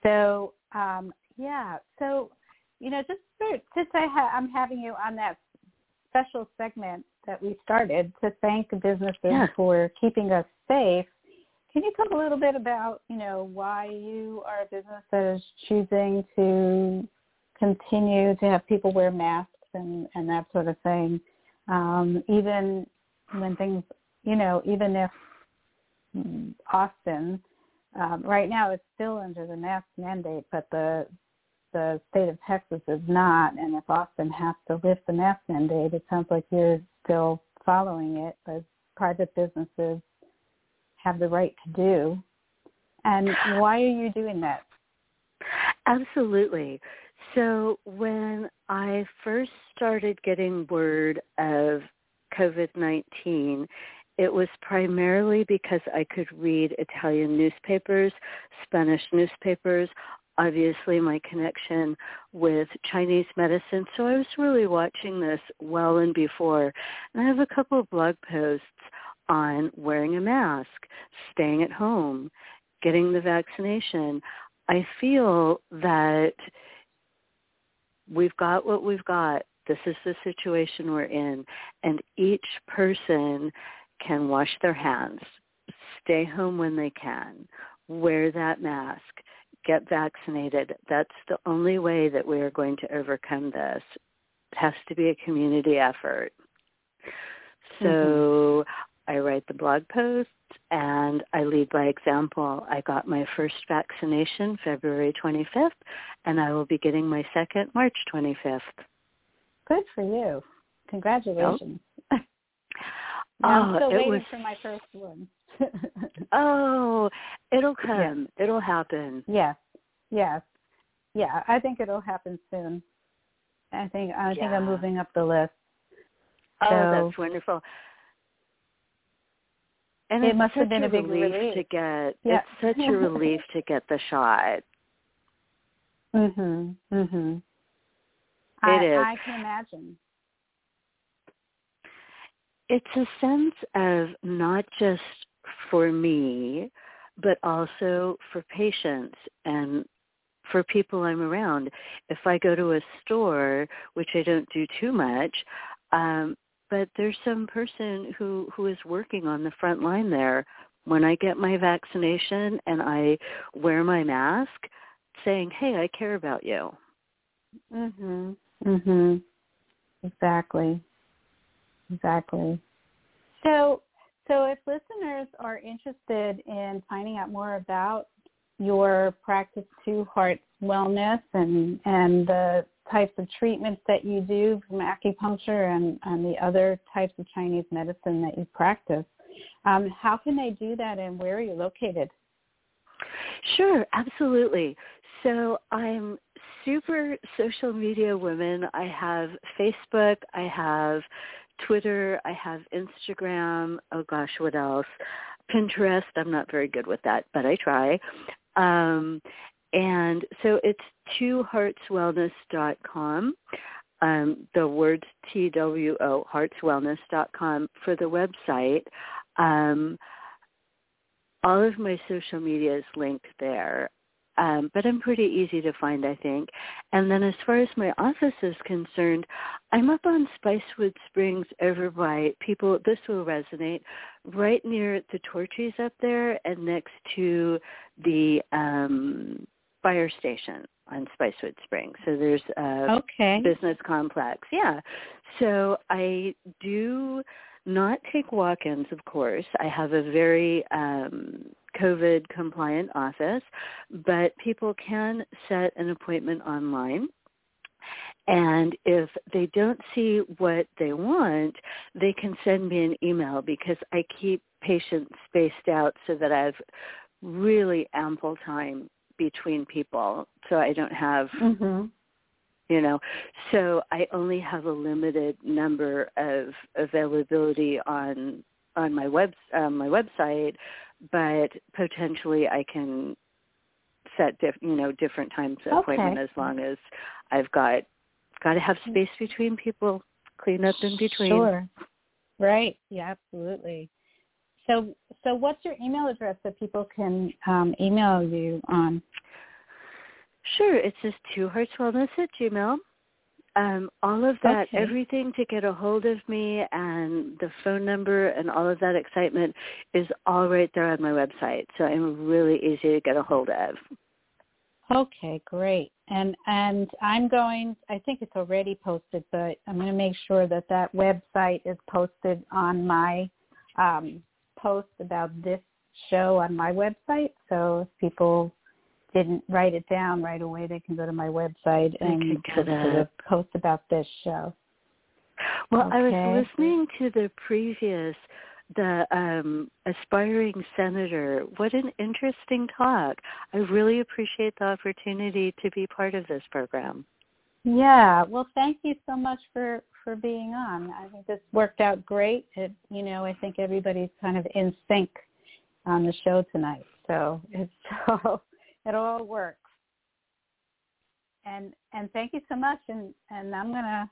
So, um, yeah. So, you know, just for, since I ha- I'm having you on that special segment that we started to thank businesses yeah. for keeping us safe, can you talk a little bit about, you know, why you are a business that is choosing to continue to have people wear masks and, and that sort of thing, um, even when things, you know, even if Austin, um, right now it's still under the mask mandate, but the the state of Texas is not, and if Austin has to lift the mask mandate, it sounds like you're still following it, as private businesses have the right to do. And why are you doing that? Absolutely. So when I first started getting word of COVID-19, it was primarily because I could read Italian newspapers, Spanish newspapers, obviously my connection with Chinese medicine. So I was really watching this well and before. And I have a couple of blog posts on wearing a mask, staying at home, getting the vaccination. I feel that we've got what we've got. This is the situation we're in. And each person can wash their hands, stay home when they can, wear that mask, get vaccinated. That's the only way that we are going to overcome this. It has to be a community effort. So mm-hmm. I write the blog posts and I lead by example. I got my first vaccination February 25th and I will be getting my second March 25th. Good for you. Congratulations. Yep. I'm oh, still waiting was... for my first one. oh, it'll come. Yeah. It'll happen. Yes. Yes. Yeah, I think it'll happen soon. I think I yeah. think I'm moving up the list. Oh, so, that's wonderful. And it must have been a, a big relief, relief. to get. Yeah. It's such a relief to get the shot. Mhm. Mhm. It I, is. I can imagine. It's a sense of not just for me, but also for patients and for people I'm around. If I go to a store, which I don't do too much, um, but there's some person who, who is working on the front line there. When I get my vaccination and I wear my mask, saying, "Hey, I care about you." Mhm. Mhm. Exactly. Exactly. So, so if listeners are interested in finding out more about your practice to heart Wellness and and the types of treatments that you do from acupuncture and, and the other types of Chinese medicine that you practice, um, how can they do that and where are you located? Sure, absolutely. So I'm super social media woman. I have Facebook, I have Twitter, I have Instagram, oh gosh, what else? Pinterest, I'm not very good with that, but I try. Um, and so it's twoheartswellness.com. Um, the words T-W-O, heartswellness.com for the website. Um, all of my social media is linked there. Um, but I'm pretty easy to find, I think. And then as far as my office is concerned, I'm up on Spicewood Springs over by people, this will resonate, right near the Torchy's up there and next to the um, fire station on Spicewood Springs. So there's a okay. business complex. Yeah. So I do not take walk-ins, of course. I have a very um, COVID compliant office, but people can set an appointment online. And if they don't see what they want, they can send me an email because I keep patients spaced out so that I have really ample time between people so I don't have mm-hmm. You know. So I only have a limited number of availability on on my web um, my website but potentially I can set diff, you know different times of okay. appointment as long as I've got got to have space between people clean up in between. Sure. Right. Yeah absolutely. So, so what's your email address that people can um, email you on? Sure, it's just two hearts wellness at gmail. Um, all of that, okay. everything to get a hold of me and the phone number and all of that excitement is all right there on my website. So I'm really easy to get a hold of. Okay, great. And and I'm going. I think it's already posted, but I'm going to make sure that that website is posted on my um, post about this show on my website. So if people didn't write it down right away, they can go to my website and post about this show. Well, okay. I was listening to the previous, the um, aspiring senator. What an interesting talk. I really appreciate the opportunity to be part of this program. Yeah, well, thank you so much for for being on. I think this worked out great. It, you know, I think everybody's kind of in sync on the show tonight. So it's so it all works. And and thank you so much. And and I'm gonna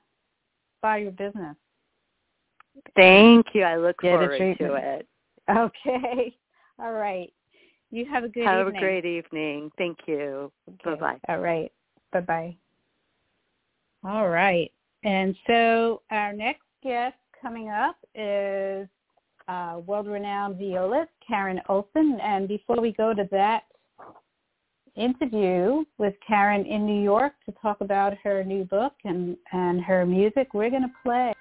buy your business. Thank you. I look Get forward to it. Okay. All right. You have a good have evening. a great evening. Thank you. Okay. Bye bye. All right. Bye bye. All right. And so our next guest coming up is uh, world-renowned violist Karen Olson. And before we go to that interview with Karen in New York to talk about her new book and, and her music, we're going to play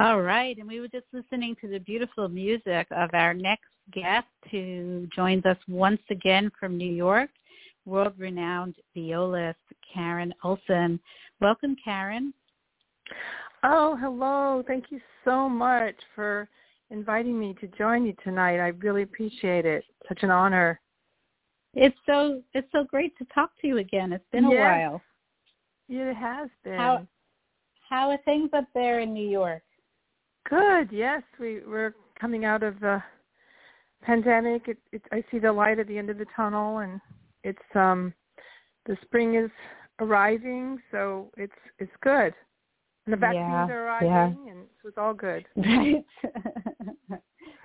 All right, and we were just listening to the beautiful music of our next guest who joins us once again from New York, world-renowned violist Karen Olson. Welcome, Karen. Oh, hello. Thank you so much for inviting me to join you tonight. I really appreciate it. Such an honor. It's so it's so great to talk to you again. It's been a yes. while. It has been. How how are things up there in New York? Good. Yes, we we're coming out of the pandemic. It, it, I see the light at the end of the tunnel, and it's um the spring is arriving, so it's it's good. And the vaccines yeah, are arriving, yeah. and so it's all good. Right.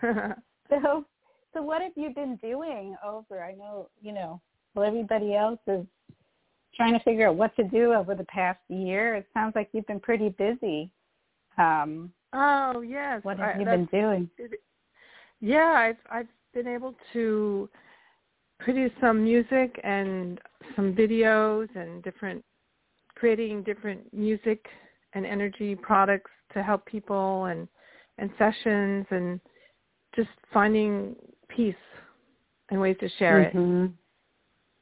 so so what have you been doing over? I know you know. Well, everybody else is trying to figure out what to do over the past year. It sounds like you've been pretty busy. Um, Oh yes. What have I, you been doing? Yeah, I've I've been able to produce some music and some videos and different creating different music and energy products to help people and and sessions and just finding peace and ways to share mm-hmm. it.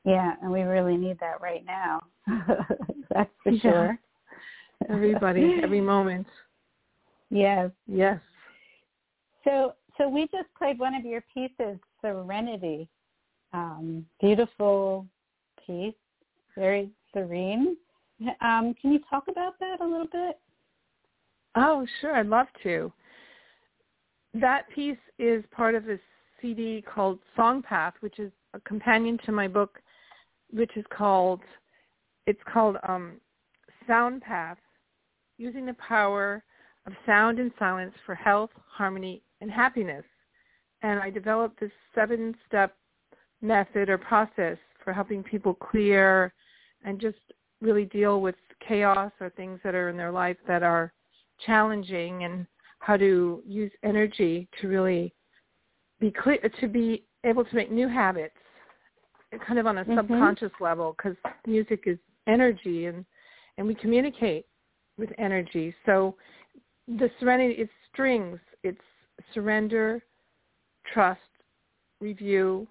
Yeah, and we really need that right now. That's for yeah. sure. Everybody, every moment. Yes. Yes. So so we just played one of your pieces, Serenity. Um, beautiful piece, very serene. Um, can you talk about that a little bit? Oh, sure. I'd love to. That piece is part of a CD called Song Path, which is a companion to my book, which is called it's called um, Sound Path, using the power of sound and silence for health, harmony, and happiness. And I developed this seven-step method or process for helping people clear and just really deal with chaos or things that are in their life that are challenging and how to use energy to really be clear, to be able to make new habits kind of on a mm-hmm. subconscious level because music is energy and, and we communicate with energy. So the serenity it's strings it's surrender trust review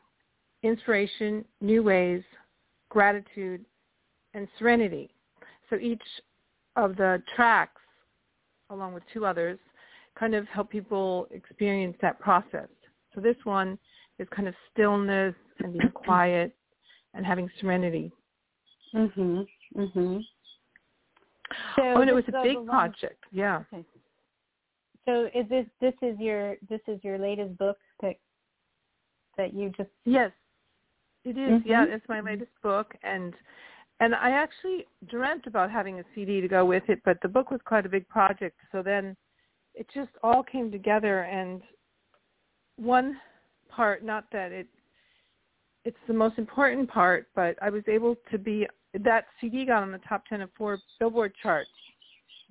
inspiration new ways gratitude and serenity so each of the tracks along with two others kind of help people experience that process so this one is kind of stillness and being quiet and having serenity mhm mhm so oh, and it was a big project. Yeah. Okay. So is this this is your this is your latest book that that you just Yes. It is. Mm-hmm. Yeah, it's my latest book and and I actually dreamt about having a CD to go with it, but the book was quite a big project, so then it just all came together and one part not that it it's the most important part, but I was able to be that CD got on the top 10 of four Billboard charts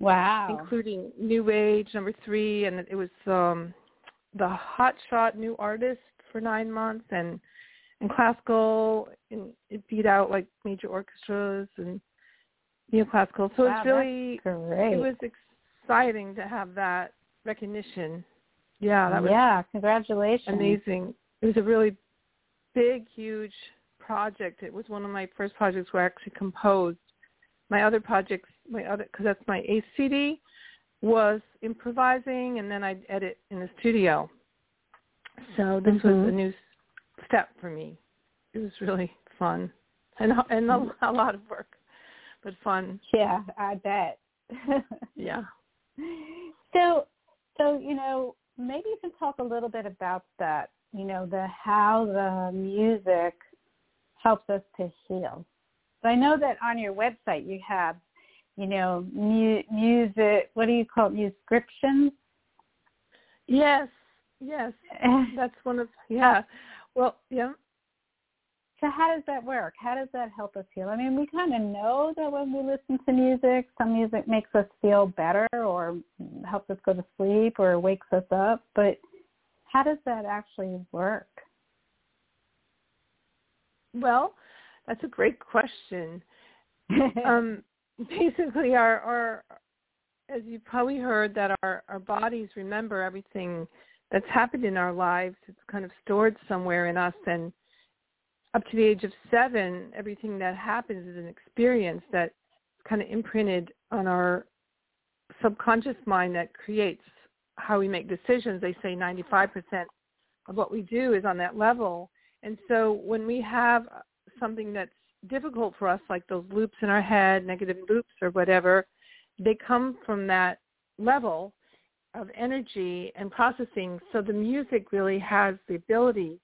Wow. Including New Age number three, and it was um, the Hot Shot New Artist for nine months, and and classical, and it beat out like major orchestras and neoclassical. So wow, it's really great. it was exciting to have that recognition. Yeah, that was yeah. Congratulations. Amazing. It was a really big, huge project. It was one of my first projects where I actually composed my other projects, my other because that's my ACD, was improvising, and then I'd edit in the studio. So this mm-hmm. was a new step for me. It was really fun and and a, a lot of work, but fun. Yeah, I bet. yeah. So, so you know, maybe you can talk a little bit about that. You know, the how the music helps us to heal. So I know that on your website you have, you know, mu- music. What do you call it? Muscriptions. Yes, yes, that's one of yeah. Well, yeah. So how does that work? How does that help us heal? I mean, we kind of know that when we listen to music, some music makes us feel better or helps us go to sleep or wakes us up, but how does that actually work? Well, that's a great question. um, basically, our our as you probably heard, that our, our bodies remember everything that's happened in our lives. It's kind of stored somewhere in us. And up to the age of seven, everything that happens is an experience that's kind of imprinted on our subconscious mind that creates how we make decisions. They say 95% of what we do is on that level. And so when we have something that's difficult for us, like those loops in our head, negative loops or whatever, they come from that level of energy and processing. So the music really has the ability,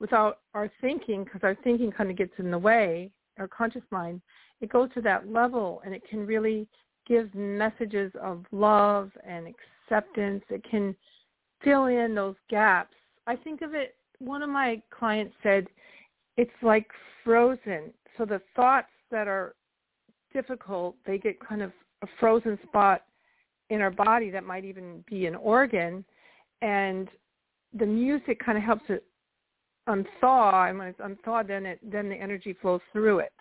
without our thinking, because our thinking kind of gets in the way, our conscious mind, it goes to that level and it can really give messages of love and acceptance. It can fill in those gaps. I think of it, one of my clients said, it's like frozen. So the thoughts that are difficult, they get kind of a frozen spot in our body that might even be an organ and the music kind of helps it unthaw and when it's unthawed then it then the energy flows through it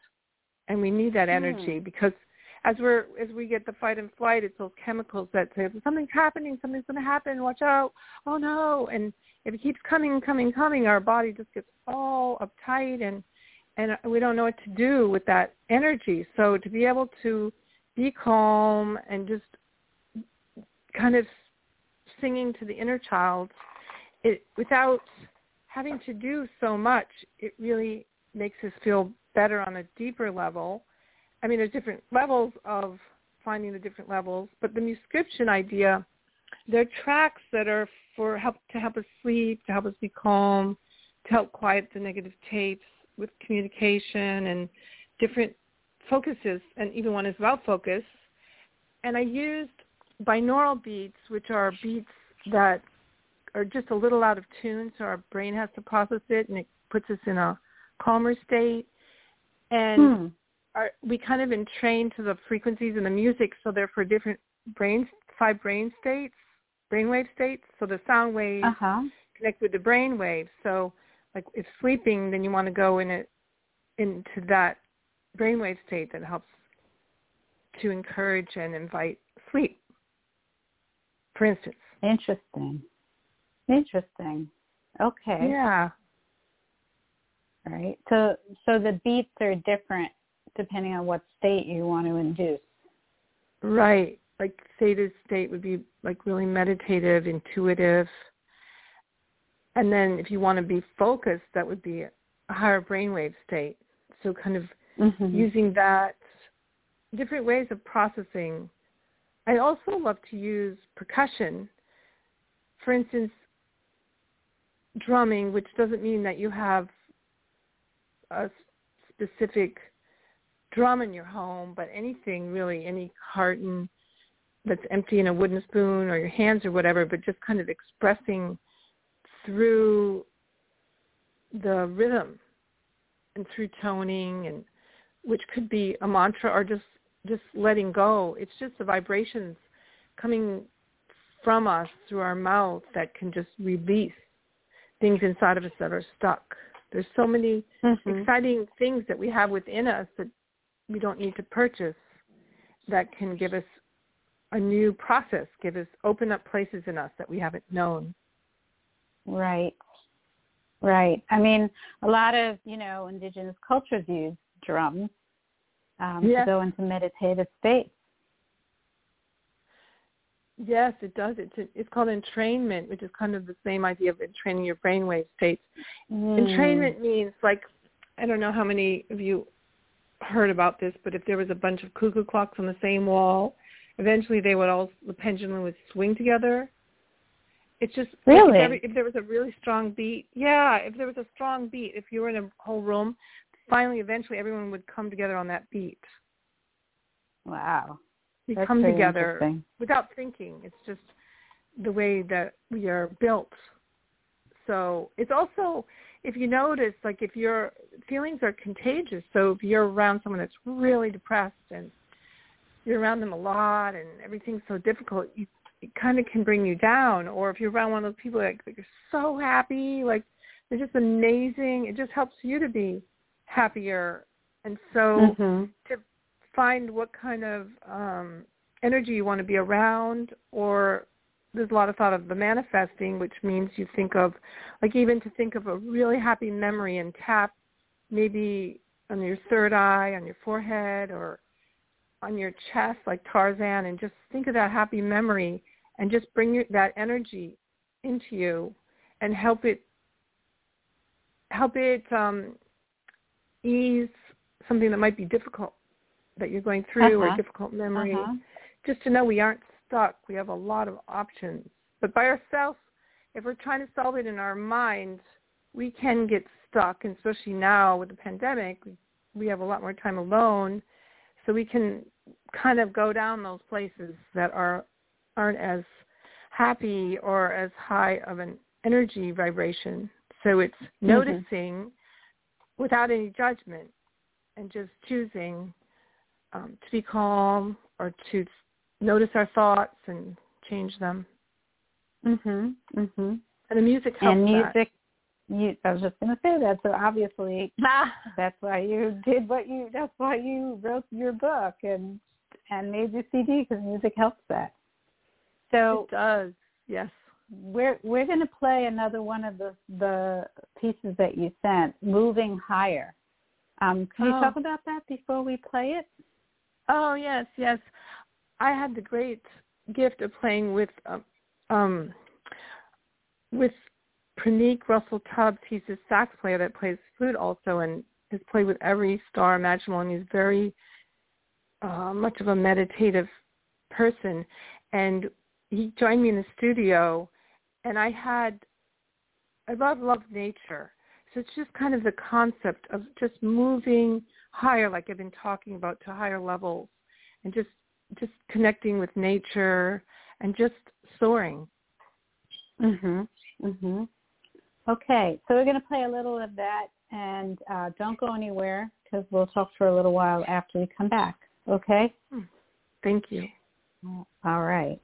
and we need that energy mm. because as we're as we get the fight and flight it's those chemicals that say something's happening something's going to happen watch out. Oh no. And if it keeps coming coming coming. Our body just gets all uptight and and we don't know what to do with that energy. So to be able to be calm and just kind of singing to the inner child it without having to do so much it really makes us feel better on a deeper level i mean there's different levels of finding the different levels but the muscription idea there are tracks that are for help to help us sleep to help us be calm to help quiet the negative tapes with communication and different focuses, and even one is about focus. And I used binaural beats, which are beats that are just a little out of tune, so our brain has to process it, and it puts us in a calmer state. And hmm. Our, we kind of entrain to the frequencies in the music, so they're for different brains, five brain states, brainwave states. So the sound waves uh-huh. connect with the brain waves. So, like if sleeping, then you want to go in it into that brainwave state that helps to encourage and invite sleep, for instance. Interesting. Interesting. Okay. Yeah. Right. So so the beats are different depending on what state you want to induce. Right. Like theta state would be like really meditative, intuitive. And then if you want to be focused, that would be a higher brainwave state. So kind of mm-hmm. using that different ways of processing. I also love to use percussion. For instance, drumming, which doesn't mean that you have a specific drum in your home, but anything really, any carton that's empty in a wooden spoon or your hands or whatever, but just kind of expressing through the rhythm and through toning and which could be a mantra or just just letting go. It's just the vibrations coming from us through our mouth that can just release things inside of us that are stuck. There's so many mm-hmm. exciting things that we have within us that we don't need to purchase that can give us a new process, give us open up places in us that we haven't known. Right. Right. I mean, a lot of, you know, indigenous cultures use drums um, yes. to go into meditative state. Yes, it does. It's it's called entrainment, which is kind of the same idea of entraining your brainwave states. Mm. Entrainment means like I don't know how many of you heard about this, but if there was a bunch of cuckoo clocks on the same wall, eventually they would all the pendulum would swing together. It's just really like if, every, if there was a really strong beat. Yeah, if there was a strong beat, if you were in a whole room finally, eventually, everyone would come together on that beat. Wow. We come together without thinking. It's just the way that we are built. So it's also, if you notice, like if your feelings are contagious, so if you're around someone that's really depressed and you're around them a lot and everything's so difficult, you, it kind of can bring you down. Or if you're around one of those people like, like you're so happy, like they're just amazing, it just helps you to be happier. And so mm-hmm. to find what kind of um, energy you want to be around or there's a lot of thought of the manifesting, which means you think of, like even to think of a really happy memory and tap maybe on your third eye, on your forehead, or on your chest like Tarzan, and just think of that happy memory and just bring your, that energy into you and help it help it um, ease something that might be difficult that you're going through uh-huh. or difficult memory. Uh-huh. Just to know we aren't stuck. We have a lot of options. But by ourselves, if we're trying to solve it in our mind, we can get stuck, and especially now with the pandemic, we, we have a lot more time alone, so we can kind of go down those places that are aren't as happy or as high of an energy vibration. So it's Mm-hmm. noticing without any judgment and just choosing um, to be calm or to notice our thoughts and change them. Mhm. Mhm. And the music helps And that. music you I was just going to say that so obviously that's why you did what you that's why you wrote your book and and made your CD because music helps that. So it does. Yes. we're we're going to play another one of the the pieces that you sent, "Moving Higher." Um, can you Oh. talk about that before we play it? Oh yes, yes. I had the great gift of playing with um, um with Pranik Russell Tubbs. He's a sax player that plays flute also, and has played with every star imaginable. And he's very uh, much of a meditative person. And he joined me in the studio, and I had I love love nature. So it's just kind of the concept of just moving higher, like I've been talking about, to higher levels, and just just connecting with nature and just soaring. Mhm. Mhm. Okay, so we're going to play a little of that, and uh, don't go anywhere because we'll talk for a little while after we come back. Okay. Thank you. All right.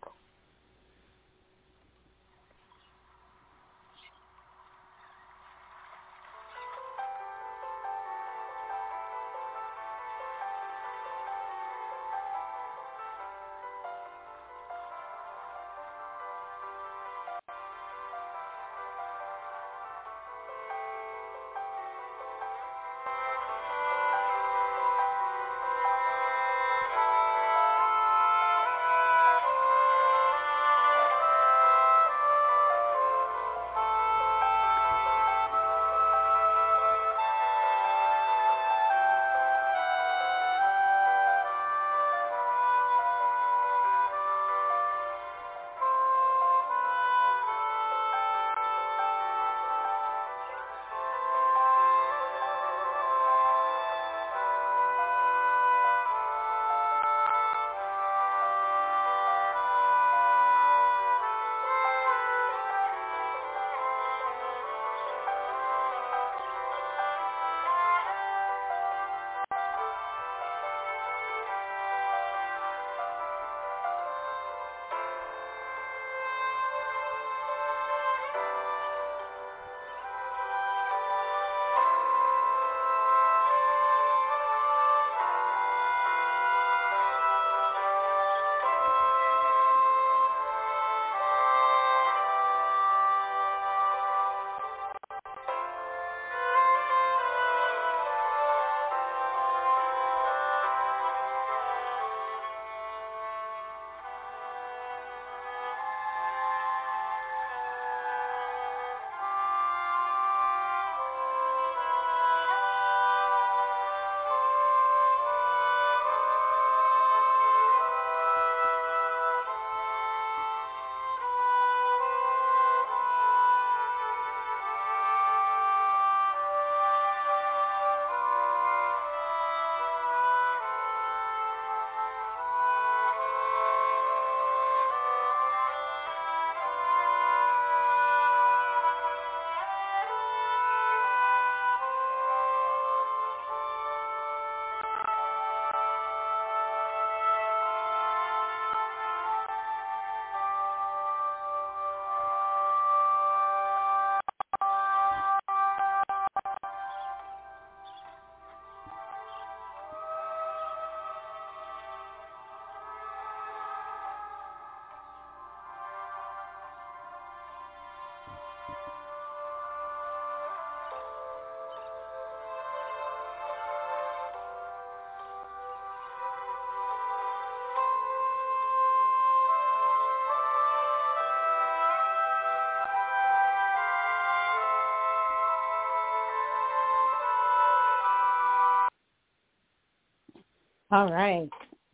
All right.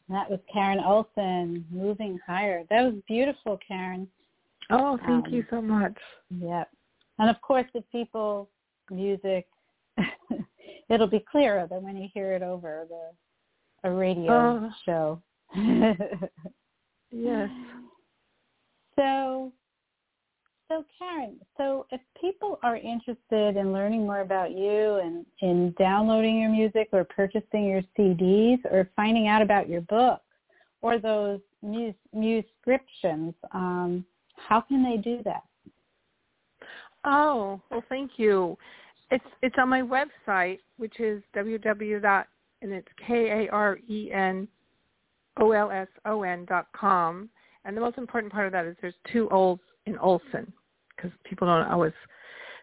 That was Karen Olson, Moving Higher. That was beautiful, Karen. Oh, thank Um, you so much. Yep. And of course, the people music, it'll be clearer than when you hear it over the a radio Oh. show. Yes. So, so Karen, so if people are interested in learning more about you and in downloading your music or purchasing your CDs or finding out about your book or those mus- muscriptions, um, how can they do that? Oh, well, thank you. It's it's on my website, which is www. and it's k a r e n o l s o n dot com. And the most important part of that is there's two O's in Olson because people don't always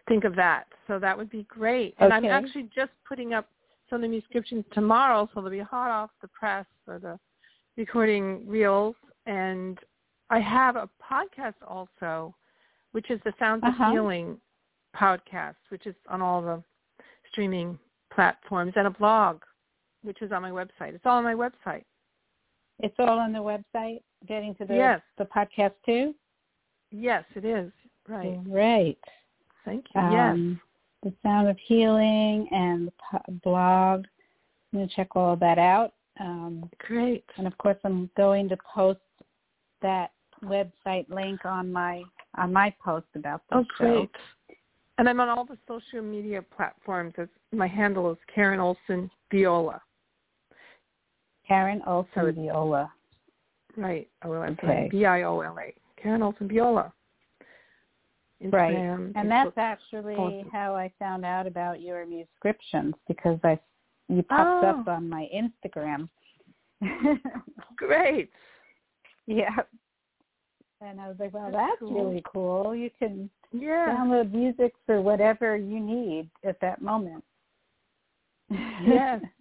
think of that. So that would be great. And I'm actually just putting up some of the descriptions tomorrow, so they'll be hot off the press for the recording reels. And I have a podcast also, which is the Sounds Uh-huh. of Healing podcast, which is on all the streaming platforms, and a blog, which is on my website. It's all on my website. It's all on the website. Getting to the Yes. the podcast too. Yes, it is. Right. Right. Thank you. yes. Um, the Sound of Healing and the blog. I'm going to check all of that out. Um, Great. and of course, I'm going to post that website link on my on my post about the Oh, show. great. And I'm on all the social media platforms. As my handle is Karen Olson Viola. Karen Olson So Viola. Right. O L S Okay. N B I O L A. Karen Olson Viola. Right. And Facebook. that's actually Awesome. how I found out about your muscriptions because I you popped up Oh. on my Instagram. great. yeah. And I was like, well, that's cool. really cool. You can Yeah. download music for whatever you need at that moment. Yes.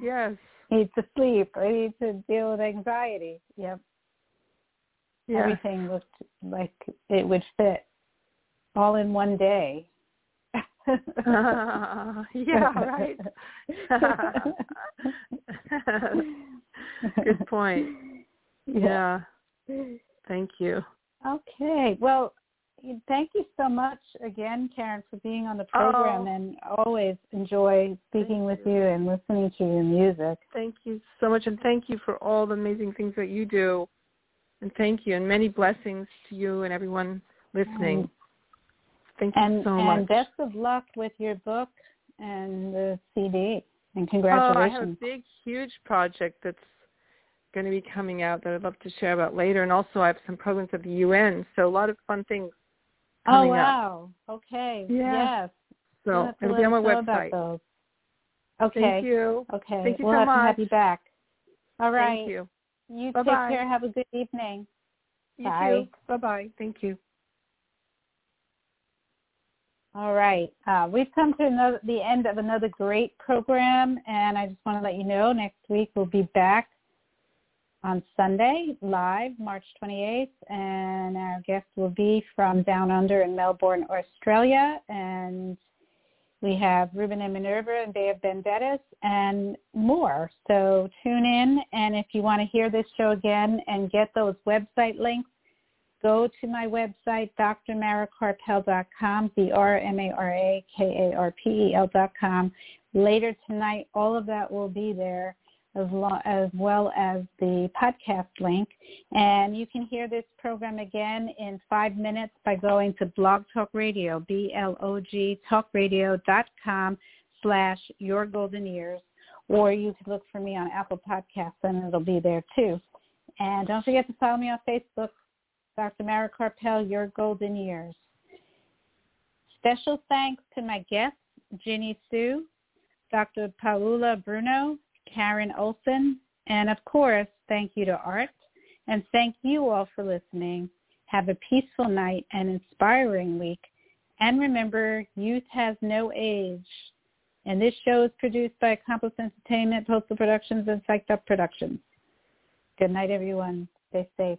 Yes. need to sleep. I need to deal with anxiety. Yep. Yeah. Everything looked like it would fit all in one day. yeah, right. Good point. Yeah. Thank you. Okay. Well, thank you so much again, Karen, for being on the program Oh. and always enjoy speaking with you and listening to your music. Thank you so much, and thank you for all the amazing things that you do. And thank you, and many blessings to you and everyone listening. Thank you And so and best of luck with your book and the CD. And congratulations. Oh, I have a big, huge project that's going to be coming out that I'd love to share about later. And also, I have some programs at the UN, so a lot of fun things oh coming up. wow. Okay. Yeah. Yes. So You'll have to it'll be on my us know about website. Okay. Thank you. Okay. Thank you we'll so have to have much. you back. All right. Thank you. You Bye-bye. take care. Have a good evening. You Bye. too. Bye bye. Thank you. All right. Uh, we've come to another, the end of another great program, and I just want to let you know next week we'll be back on Sunday, live, March 28th, and our guest will be from Down Under in Melbourne, Australia, and we have Ruben and Minerva and Bay of Vendettas and more. So tune in, and if you want to hear this show again and get those website links, go to my website, drmarakarpel.com, D-R-M-A-R-A-K-A-R-P-E-L dot com. Later tonight, all of that will be there, as, lo- as well as the podcast link. And you can hear this program again in five minutes by going to Blog Talk Radio, B-L-O-G talkradio.com slash your golden years. Or you can look for me on Apple Podcasts and it'll be there too. And don't forget to follow me on Facebook, Dr. Mara Karpel, Your Golden Years. Special thanks to my guests, Jinny Suh, Dr. Paula Bruno, Karen Olson, and of course, thank you to Art. And thank you all for listening. Have a peaceful night and inspiring week. And remember, youth has no age. And this show is produced by Accomplice Entertainment, Postal Productions, and Psyched Up Productions. Good night, everyone. Stay safe.